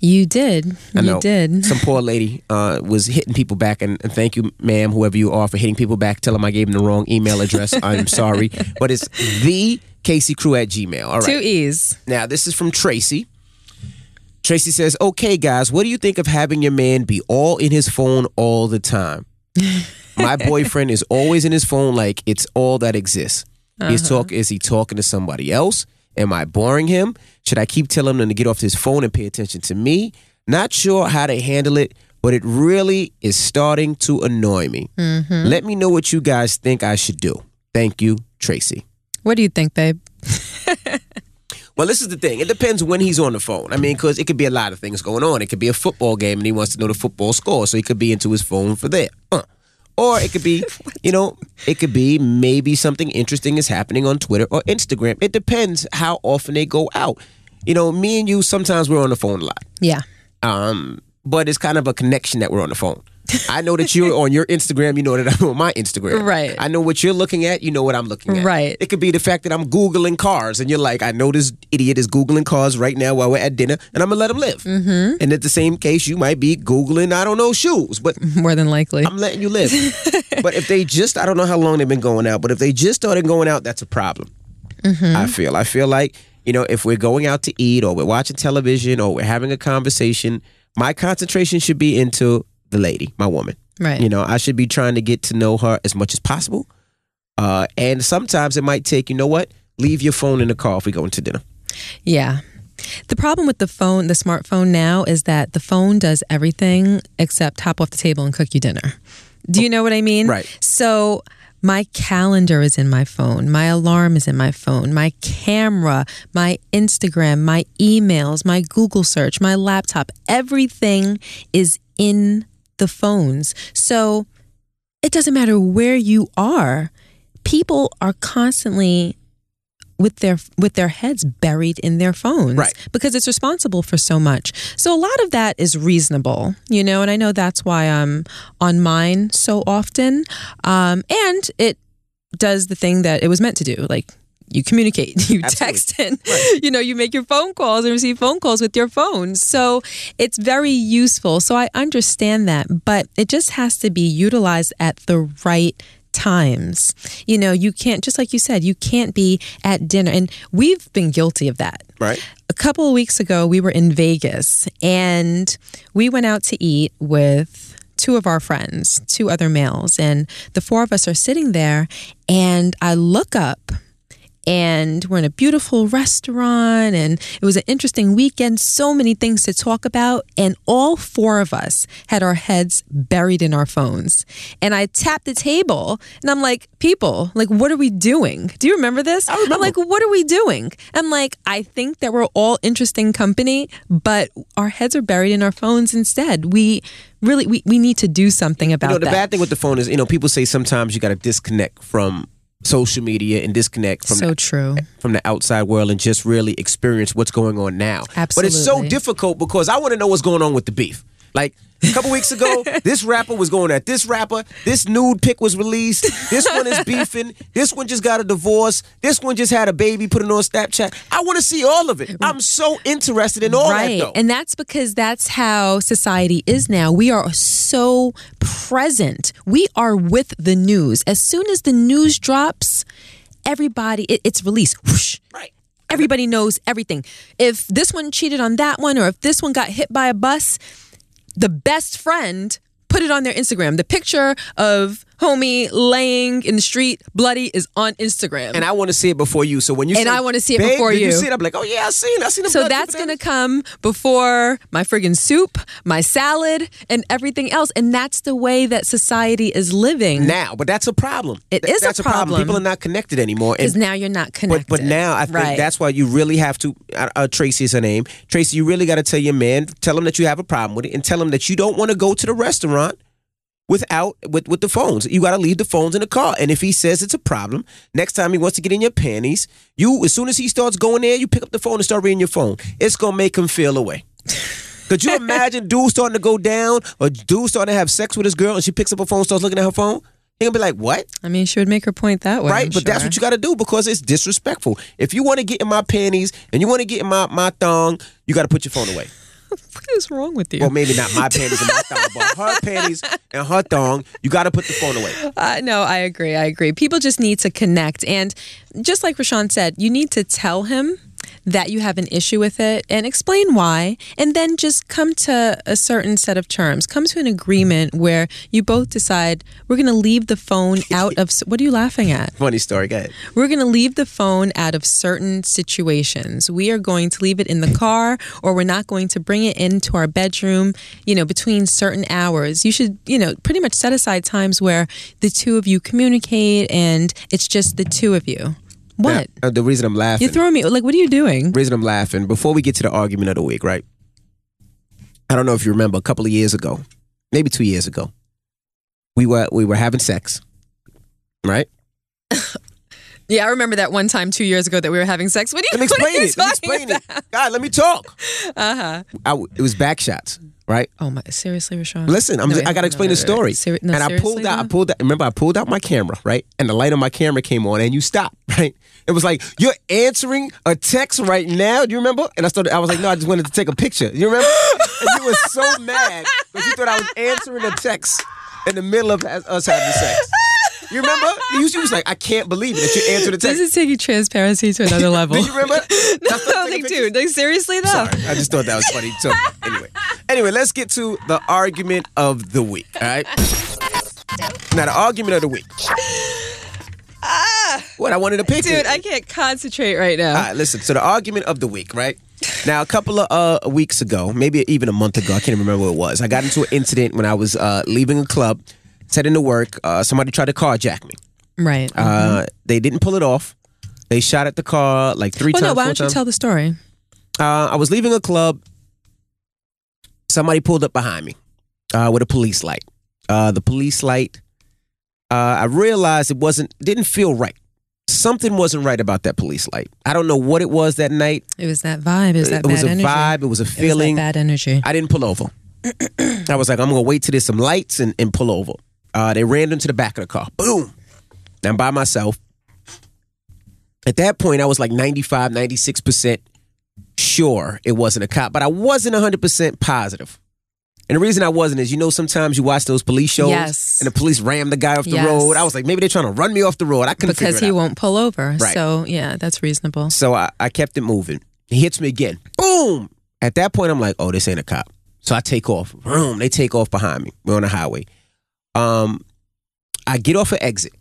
You did. I you know. did. Some poor lady uh, was hitting people back, and, and thank you, ma'am, whoever you are, for hitting people back. Tell them I gave them the wrong email address. I'm sorry, but it's the Casey Crew at Gmail. All right. Two E's. Now, this is from Tracy. Tracy says, Okay, guys, what do you think of having your man be all in his phone all the time? My boyfriend is always in his phone like it's all that exists. He's talk is he talking to somebody else? Am I boring him? Should I keep telling him to get off his phone and pay attention to me? Not sure how to handle it, but it really is starting to annoy me. Let me know what you guys think I should do. Thank you, Tracy. What do you think, babe? Well, this is the thing. It depends when he's on the phone. I mean, because it could be a lot of things going on. It could be a football game and he wants to know the football score, so he could be into his phone for that. Uh. Or it could be, you know, it could be maybe something interesting is happening on Twitter or Instagram. It depends how often they go out. You know, me and you sometimes we're on the phone a lot. Yeah. Um, but it's kind of a connection that we're on the phone. I know that you're on your Instagram. You know that I'm on my Instagram. Right. I know what you're looking at. You know what I'm looking at. Right. It could be the fact that I'm Googling cars and you're like, I know this idiot is Googling cars right now while we're at dinner and I'm going to let him live. Mm-hmm. And at the same case, you might be Googling, I don't know, shoes, but More than likely. I'm letting you live. but if they just, I don't know how long they've been going out, but if they just started going out, that's a problem. I feel. I feel like, you know, if we're going out to eat or we're watching television or we're having a conversation, my concentration should be into the lady, my woman. Right. You know, I should be trying to get to know her as much as possible. Uh, and sometimes it might take, you know what? Leave your phone in the car if we go into dinner. Yeah. The problem with the phone, the smartphone now, is that the phone does everything except hop off the table and cook you dinner. Do you know what I mean? Right. So my calendar is in my phone, my alarm is in my phone, my camera, my Instagram, my emails, my Google search, my laptop, everything is in the phones. So it doesn't matter where you are. People are constantly with their with their heads buried in their phones Right. because it's responsible for so much. So a lot of that is reasonable, you know, and I know that's why I'm on mine so often. Um, and it does the thing that it was meant to do, like you communicate, you text, and you know you make your phone calls and receive phone calls with your phone. So it's very useful. So I understand that, but it just has to be utilized at the right times. You know, you can't just like you said, you can't be at dinner, and we've been guilty of that Right. a couple of weeks ago, we were in Vegas and we went out to eat with two of our friends, two other males, and the four of us are sitting there. And I look up and we're in a beautiful restaurant and it was an interesting weekend. So many things to talk about and all four of us had our heads buried in our phones. And i tapped the table and i'm like people like what are we doing? Do you remember this? I remember. i'm like what are we doing? I'm like i think that we're all interesting company but our heads are buried in our phones instead. We really we, we need to do something about You know, the that. bad thing with the phone is, you know, people say sometimes you got to disconnect from social media and disconnect from so the, true from the outside world and just really experience what's going on now. Absolutely. But it's so difficult because I want to know what's going on with the beef. Like a couple weeks ago, this rapper was going at this rapper. This nude pic was released. This one is beefing. This one just got a divorce. This one just had a baby, put it on Snapchat. I want to see all of it. I'm so interested in all right. that though. And that's because that's how society is now. We are so present. We are with the news. As soon as the news drops, everybody, it, it's released. Whoosh. right. Everybody knows everything. If this one cheated on that one, or if this one got hit by a bus, the best friend put it on their Instagram. The picture of homie laying in the street bloody is on Instagram. And I want to see it before you. So when you And say, I wanna see it before you. you." see it? I'm like, oh yeah, I seen. it. I seen So that's going to come before my friggin' soup, my salad, and everything else. And that's the way that society is living. now, but that's a problem. It Th- is a that's problem. People are not connected anymore. Because now you're not connected. But but now I think right. that's why you really have to. Uh, uh, Tracy is her name. Tracy, you really got to tell your man, tell him that you have a problem with it, and tell him that you don't want to go to the restaurant without with with the phones. You got to leave the phones in the car. And if he says it's a problem, next time he wants to get in your panties, you as soon as he starts going there, you pick up the phone and start reading your phone. It's gonna make him feel away. Could you imagine dude starting to go down or dude starting to have sex with his girl and she picks up her phone, starts looking at her phone? He gonna be like, "What?" I mean, she would make her point that way. right? I'm but that's what you got to do because it's disrespectful. If you want to get in my panties and you want to get in my, my thong, you got to put your phone away. what is wrong with you? Well, maybe not my panties and my thong, but her panties and her thong. You got to put the phone away. Uh, no, I agree. I agree. People just need to connect. And just like RaaShaun said, you need to tell him that you have an issue with it and explain why, and then just come to a certain set of terms. Come to an agreement where you both decide we're going to leave the phone out of. What are you laughing at? Funny story. Go ahead. We're going to leave the phone out of certain situations. We are going to leave it in the car, or we're not going to bring it into our bedroom, you know, between certain hours. You should, you know, pretty much set aside times where the two of you communicate and it's just the two of you. What? Now, uh, the reason I'm laughing. You're throwing me like what are you doing? The reason I'm laughing before we get to the argument of the week, right? I don't know if you remember a couple of years ago, maybe two years ago, we were we were having sex, right? Yeah, I remember that one time two years ago that we were having sex. What are you, Let me explain it. Let me explain about? it. God, let me talk. Uh huh. It was back shots, right? Oh my! Seriously, RaaShaun. Listen, I'm No, just, I got to explain no, the story. Seri- no, and I pulled out, I pulled out. Remember, I pulled out my camera, right? And the light on my camera came on, and you stopped, right? It was like you're answering a text right now. Do you remember? And I started. I was like, no, I just wanted to take a picture. You remember? and you were so mad because you thought I was answering a text in the middle of us having sex. You remember? You was like, I can't believe it that you answered the text. This is taking transparency to another level. Do you remember? That's I was like, dude, like seriously though. Sorry, I just thought that was funny. So anyway, anyway, let's get to the argument of the week. All right. Now the argument of the week. What I wanted to pick. Dude, it. I can't concentrate right now. All right, listen. So the argument of the week, right? Now, a couple of uh, weeks ago, maybe even a month ago, I can't remember what it was. I got into an incident when I was uh, leaving a club, heading to work. Uh, somebody tried to carjack me. right. Uh, They didn't pull it off. They shot at the car like three well, no. times. Why don't you tell the story? Uh, I was leaving a club. Somebody pulled up behind me uh, with a police light. Uh, the police light. Uh, I realized it wasn't. Didn't feel right. Something wasn't right about that police light. I don't know what it was that night. It was that vibe. It was that it was a energy. vibe. It was a It was that feeling. bad energy. I didn't pull over. I was like, I'm gonna wait till there's some lights and, and pull over. Uh, they ran into the back of the car. Boom. Now I'm by myself. At that point, I was like 95, 96% sure it wasn't a cop, but I wasn't 100% positive. And the reason I wasn't is, you know, sometimes you watch those police shows Yes. and the police ram the guy off the Yes. road. I was like, maybe they're trying to run me off the road. I couldn't because he out. won't pull over. Right. So yeah, that's reasonable. So I, I kept it moving. He hits me again. Boom. At that point, I'm like, oh, this ain't a cop. So I take off. Boom. They take off behind me. We're on the highway. Um, I get off an exit.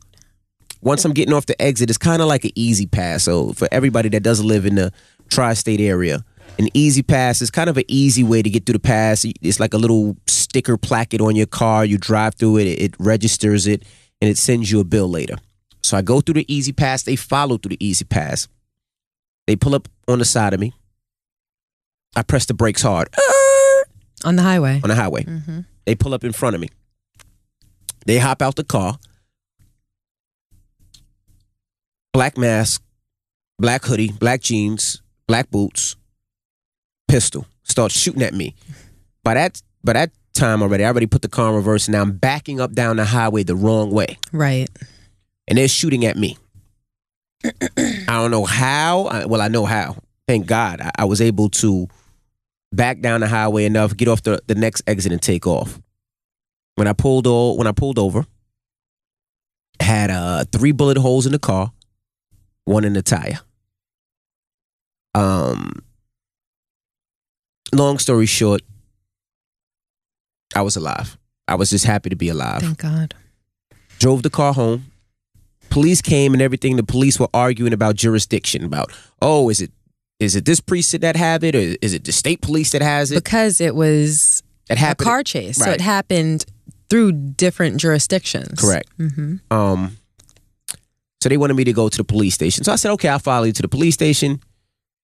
Once I'm getting off the exit, it's kind of like an E-ZPass. So for everybody that doesn't live in the tri-state area, an E-ZPass is kind of an easy way to get through the pass. It's like a little sticker placket on your car. You drive through it, it registers it, and it sends you a bill later. So I go through the E-ZPass. They follow through the E-ZPass. They pull up on the side of me. I press the brakes hard On the highway. on the highway. hmm They pull up in front of me. They hop out the car. Black mask, black hoodie, black jeans, black boots, pistol. Start shooting at me. By that by that time already, I already put the car in reverse. and Now I'm backing up down the highway the wrong way, Right. and they're shooting at me. I don't know how. I, well, I know how. Thank God, I, I was able to back down the highway enough, get off the, the next exit, and take off. When I pulled o- when I pulled over, had uh, three bullet holes in the car, one in the tire. Um, long story short, I was alive. I was just happy to be alive Thank God. drove the car home. Police came and everything. The police were arguing about jurisdiction. About oh, is it is it this precinct that have it, or is it the state police that has it? Because it was That a car chase, so it happened through different jurisdictions. Correct. hmm Um, so they wanted me to go to the police station. So I said, okay, I'll follow you to the police station.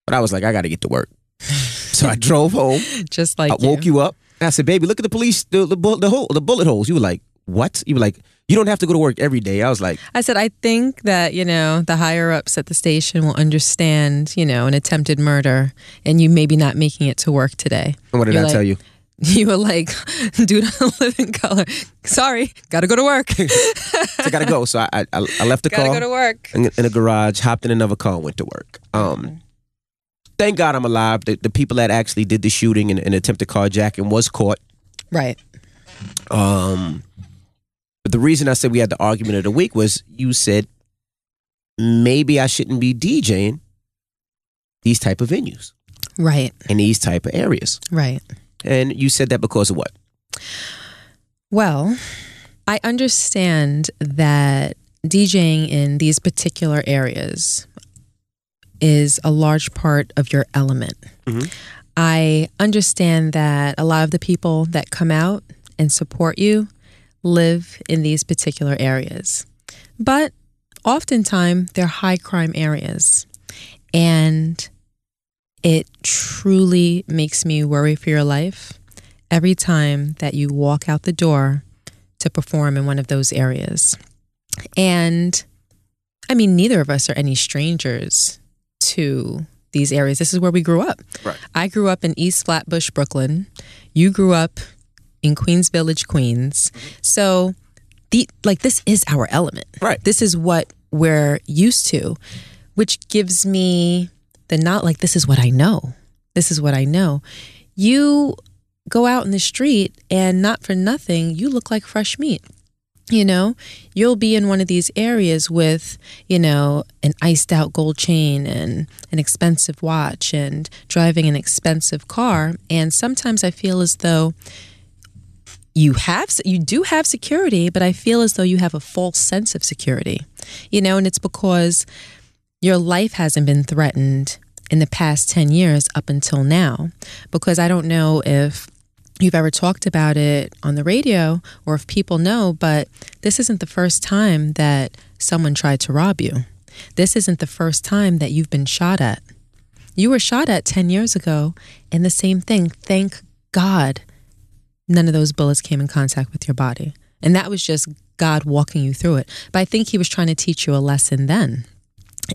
But I was like, I got to get to work. so I drove home. Just like I woke you up. And I said, baby, look at the police, the the, the hole, the bullet holes. You were like, what? You were like, you don't have to go to work every day. I was like, I said, I think that, you know, the higher ups at the station will understand, you know, an attempted murder and you maybe not making it to work today. what did You're I like, tell you? You were like, dude, I live in color. Sorry, gotta go to work. So I got to go. So I, I I left the gotta car. go to work. in, in a garage, hopped in another car, and went to work. Um, Thank God I'm alive. The, the people that actually did the shooting and, and attempted carjacking was caught. Right. Um, but the reason I said we had the argument of the week was you said maybe I shouldn't be DJing these type of venues Right. in these type of areas. Right. And you said that because of what? Well, I understand that DJing in these particular areas is a large part of your element. Mhm. I understand that a lot of the people that come out and support you live in these particular areas. But oftentimes they're high crime areas. And it truly makes me worry for your life every time that you walk out the door to perform in one of those areas. And I mean, neither of us are any strangers to these areas. This is where we grew up. Right. I grew up in East Flatbush, Brooklyn. You grew up in Queens Village, Queens. Mm-hmm. So, the like this is our element. Right. This is what we're used to, which gives me the not like this is what I know. This is what I know. You go out in the street and not for nothing, you look like fresh meat. You know, you'll be in one of these areas with, you know, an iced out gold chain and an expensive watch and driving an expensive car. And sometimes I feel as though you have you do have security, but I feel as though you have a false sense of security. You know, and it's because your life hasn't been threatened in the past 10 years up until now because I don't know if you've ever talked about it on the radio or if people know, but this isn't the first time that someone tried to rob you. This isn't the first time that you've been shot at. You were shot at 10 years ago, and the same thing. Thank God none of those bullets came in contact with your body. And that was just God walking you through it. But I think He was trying to teach you a lesson then.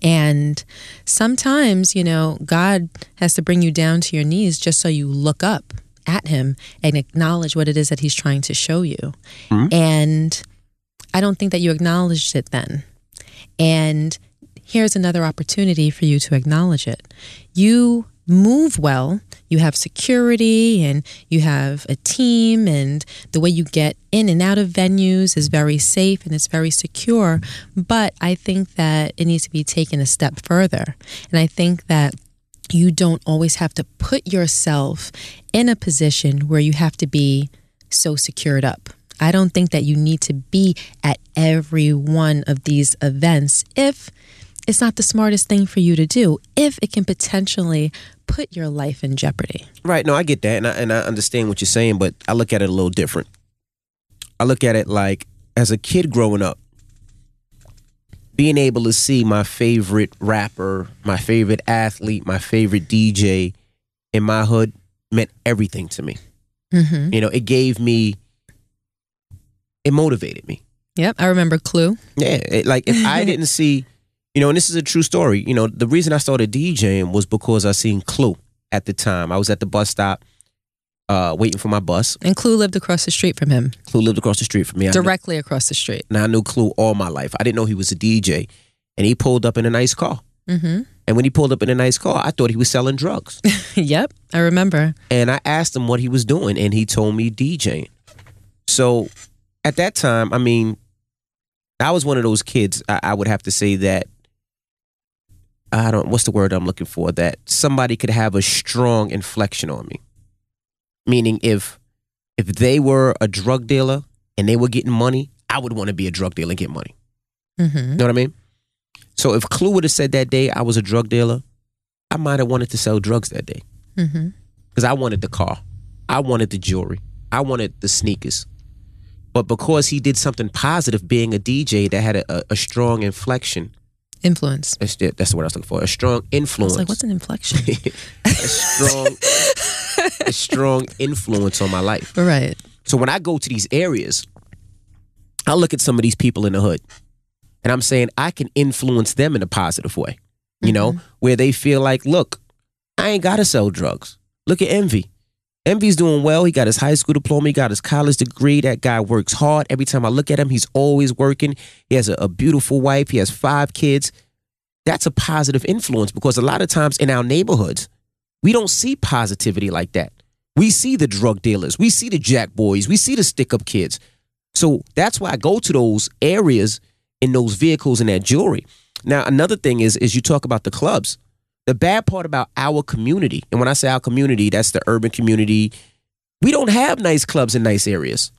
And sometimes, you know, God has to bring you down to your knees just so you look up at Him and acknowledge what it is that He's trying to show you. Hmm? And I don't think that you acknowledged it then. And here's another opportunity for you to acknowledge it. You move well, you have security and you have a team, and the way you get in and out of venues is very safe and it's very secure. But I think that it needs to be taken a step further. And I think that you don't always have to put yourself in a position where you have to be so secured up. I don't think that you need to be at every one of these events if it's not the smartest thing for you to do, if it can potentially put your life in jeopardy. Right. No, I get that, and I, and I understand what you're saying, but I look at it a little different. I look at it like as a kid growing up, being able to see my favorite rapper, my favorite athlete, my favorite DJ in my hood meant everything to me. Mm-hmm. You know, it gave me, it motivated me. Yep, I remember Clue. Yeah, it, like if I didn't see, you know, and this is a true story. You know, the reason I started DJing was because I seen Clue at the time. I was at the bus stop, uh, waiting for my bus. And Clue lived across the street from him, Clue lived across the street from me. I knew, directly across the street. and I knew Clue all my life. I didn't know he was a DJ, and he pulled up in a nice car. Mm-hmm. And when he pulled up in a nice car, I thought he was selling drugs. yep, I remember. and I asked him what he was doing, and he told me DJing. So at that time, I mean, I was one of those kids. I, I would have to say that I don't. What's the word I'm looking for? That somebody could have a strong inflection on me. Meaning, if if they were a drug dealer and they were getting money, I would want to be a drug dealer and get money. Mm-hmm. You know what I mean? So if Clue would have said that day I was a drug dealer, I might have wanted to sell drugs that day Mm-hmm. because I wanted the car, I wanted the jewelry, I wanted the sneakers. But because he did something positive, being a DJ that had a, a strong inflection, Influence. that's the, that's the word I was looking for, a strong influence, like, what's an inflection? a strong, a strong influence on my life. right. So when I go to these areas, I look at some of these people in the hood, and I'm saying I can influence them in a positive way. You know, mm-hmm. where they feel like, look, I ain't gotta sell drugs. Look at Envy. Envy's doing well. He got his high school diploma. He got his college degree. That guy works hard. Every time I look at him, he's always working. He has a, a beautiful wife. He has five kids. That's a positive influence because a lot of times in our neighborhoods, we don't see positivity like that. We see the drug dealers, we see the jack boys, we see the stick up kids. So that's why I go to those areas in those vehicles and that jewelry. Now, another thing is, is you talk about the clubs. The bad part about our community, and when I say our community, that's the urban community. We don't have nice clubs in nice areas.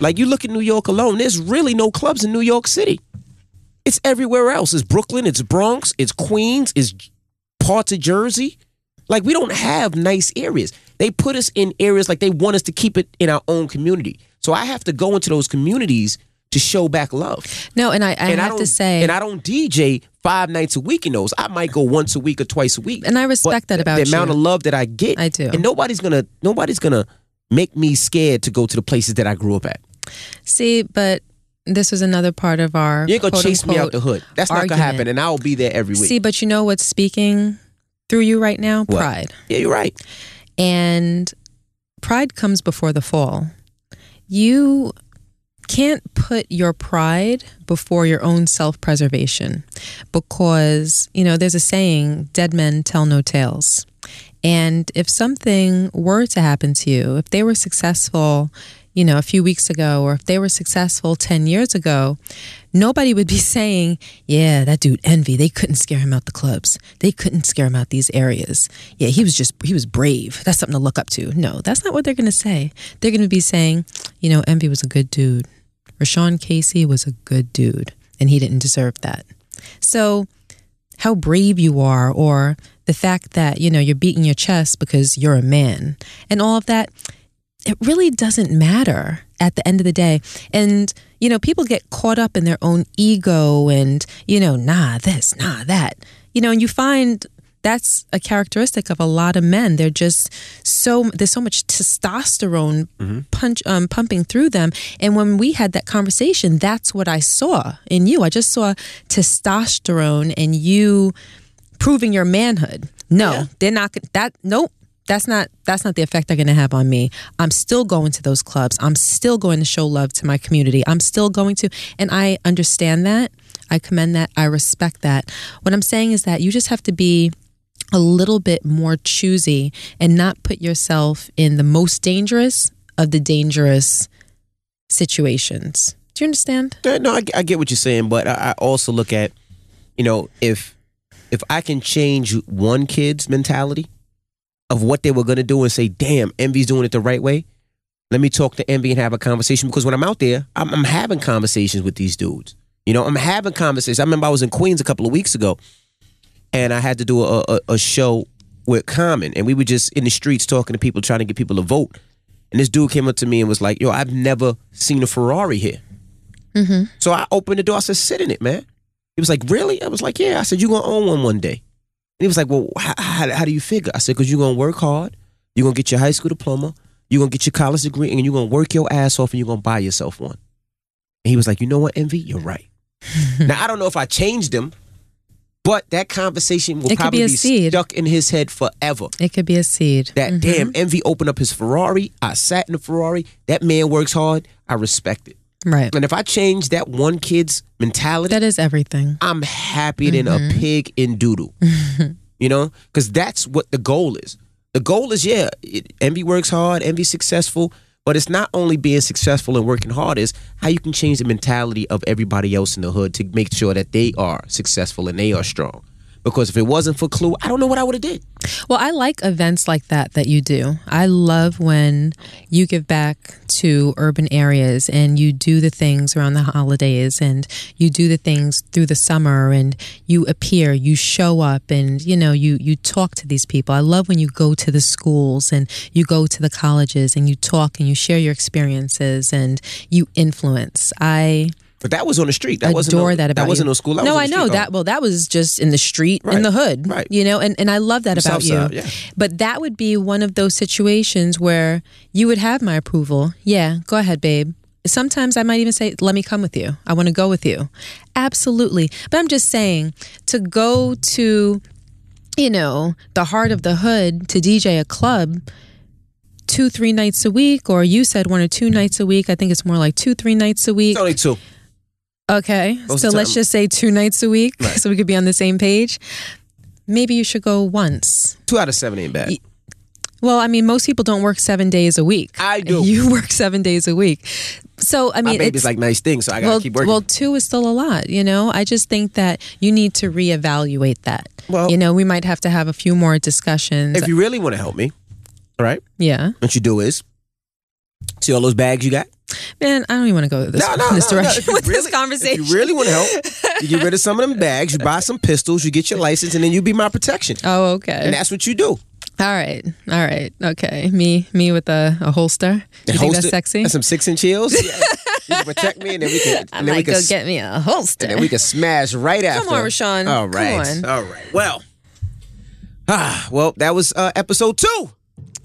Like you look at New York alone, there's really no clubs in New York City. It's everywhere else. It's Brooklyn, it's Bronx, it's Queens, it's parts of Jersey. Like we don't have nice areas. They put us in areas like they want us to keep it in our own community. So I have to go into those communities to show back love. No, and I, I and have don't, to say, and I don't DJ five nights a week in those. I might go once a week or twice a week. And I respect that about you. the amount you. of love that I get. I do. And nobody's gonna nobody's gonna make me scared to go to the places that I grew up at. see, but this was another part of our. You ain't gonna chase me out the hood. That's not gonna happen, and I'll be there every week. See, but you know what's speaking through you right now? What? Pride. yeah, you're right. And pride comes before the fall. You can't put your pride before your own self preservation because, you know, there's a saying dead men tell no tales. And if something were to happen to you, if they were successful, you know, a few weeks ago, or if they were successful 10 years ago, nobody would be saying, yeah, that dude Envy, they couldn't scare him out the clubs. They couldn't scare him out these areas. Yeah, he was just, he was brave. That's something to look up to. No, that's not what they're going to say. They're going to be saying, you know, Envy was a good dude. RaaShaun Casey was a good dude, and he didn't deserve that. So, how brave you are, or the fact that, you know, you're beating your chest because you're a man, and all of that, it really doesn't matter at the end of the day. And, you know, people get caught up in their own ego and, you know, nah, this, nah, that. You know, and you find that's a characteristic of a lot of men. They're just so there's so much testosterone punch um, pumping through them. And when we had that conversation, that's what I saw in you. I just saw testosterone and you proving your manhood. No, Yeah. they're not that. Nope. That's not that's not the effect they're going to have on me. I'm still going to those clubs. I'm still going to show love to my community. I'm still going to and I understand that. I commend that. I respect that. What I'm saying is that you just have to be a little bit more choosy and not put yourself in the most dangerous of the dangerous situations. Do you understand? No, I, I get what you're saying, but I, I also look at, you know, if if I can change one kid's mentality of what they were gonna do and say, "Damn, Envy's doing it the right way," let me talk to Envy and have a conversation. Because when I'm out there, I'm, I'm having conversations with these dudes. You know, I'm having conversations. I remember I was in Queens a couple of weeks ago, and I had to do a, a, a show with Common, and we were just in the streets talking to people, trying to get people to vote. And this dude came up to me and was like, "Yo, I've never seen a Ferrari here." Mm-hmm. So I opened the door. I said, "Sit in it, man." He was like, "Really?" I was like, "Yeah." I said, "You're gonna own one one day." And he was like, "Well, how, how, how do you figure?" I said, "Cause you're gonna work hard. You're gonna get your high school diploma. You're gonna get your college degree, and you're gonna work your ass off, and you're gonna buy yourself one." And he was like, "You know what, Envy? You're right." now I don't know if I changed him, but that conversation will probably be be stuck in his head forever. It could be a seed. That Mhm. damn Envy opened up his Ferrari. I sat in the Ferrari. That man works hard. I respect it. Right. And if I change that one kid's mentality, That is everything. I'm happier than a mm-hmm. pig in doodle. you know, because that's what the goal is. The goal is, yeah, it, Envy works hard, Envy's successful, but it's not only being successful and working hard, is how you can change the mentality of everybody else in the hood to make sure that they are successful and they are strong. Because if it wasn't for Clue, I don't know what I would have did. Well, I like events like that that you do. I love when you give back to urban areas and you do the things around the holidays and you do the things through the summer and you appear, you show up and you know, you you talk to these people. I love when you go to the schools and you go to the colleges and you talk and you share your experiences and you influence. I But that was on the street. That wasn't adore no, that about that wasn't you. no school. That no, I know that. Well, that was just in the street, in the hood, Right. You know, and, and I love that The about you. Side, yeah. But that would be one of those situations where you would have my approval. Yeah, go ahead, babe. Sometimes I might even say, "Let me come with you. I want to go with you." Absolutely. But I'm just saying to go to, you know, the heart of the hood to DJ a club two, three nights a week, or you said one or two nights a week. I think it's more like two, three nights a week. It's only two. Okay. Most so let's just say two nights a week Right. so we could be on the same page. maybe you should go once. Two out of seven ain't bad. Well, I mean, most people don't work seven days a week. I do. You work seven days a week. So, I My mean, baby's it's like nice things, so I gotta well, keep working. well, two is still a lot. You know, I just think that you need to reevaluate that. Well- you know, we might have to have a few more discussions. if you really want to help me, all right, yeah, what you do is see all those bags you got. man, I don't even want to go this, No, no, this no, no. direction you with really- this conversation. If you really want to help, you get rid of some of them bags, you buy some pistols, you get your license, and then you be my protection. oh, okay. And that's what you do. All right, all right, okay. Me, me with a, a holster. You think Holster- that's sexy? That's some six inch heels. You can protect me, and then we can. I and then we might go get me a holster. And then we can smash right after. Come on, RaaShaun. All Come right. on. All right. Well. Ah, well, that was uh, episode two.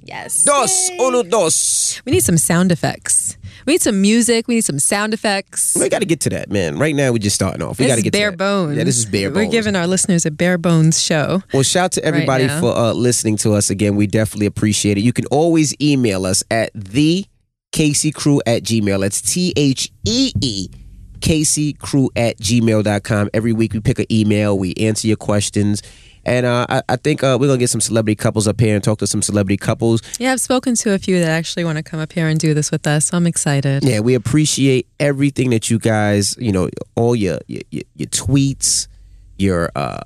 Yes. Dos, uno, dos. We need some sound effects. We need some music. We need some sound effects. We got to get to that, man. Right now, we're just starting off. We got to get bare to that. bones. Yeah, this is bare bones. We're giving our listeners a bare bones show. Well, shout to everybody now. for uh, listening to us again. We definitely appreciate it. You can always email us at the Casey Crew at Gmail. That's T H E E Casey Crew at gmail.com. Every week we pick an email, we answer your questions. And uh, I, I think uh, we're going to get some celebrity couples up here and talk to some celebrity couples. Yeah, I've spoken to a few that actually want to come up here and do this with us. So I'm excited. Yeah, we appreciate everything that you guys, you know, all your your, your, tweets, your uh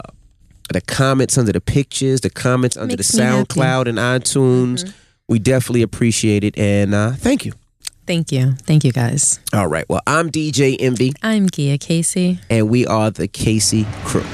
the comments under the pictures, the comments under Makes the happy. SoundCloud and iTunes. We definitely appreciate it and uh thank you. Thank you. Thank you, guys. All right. Well, I'm DJ Envy I'm Gia Casey. and we are the Casey Crew.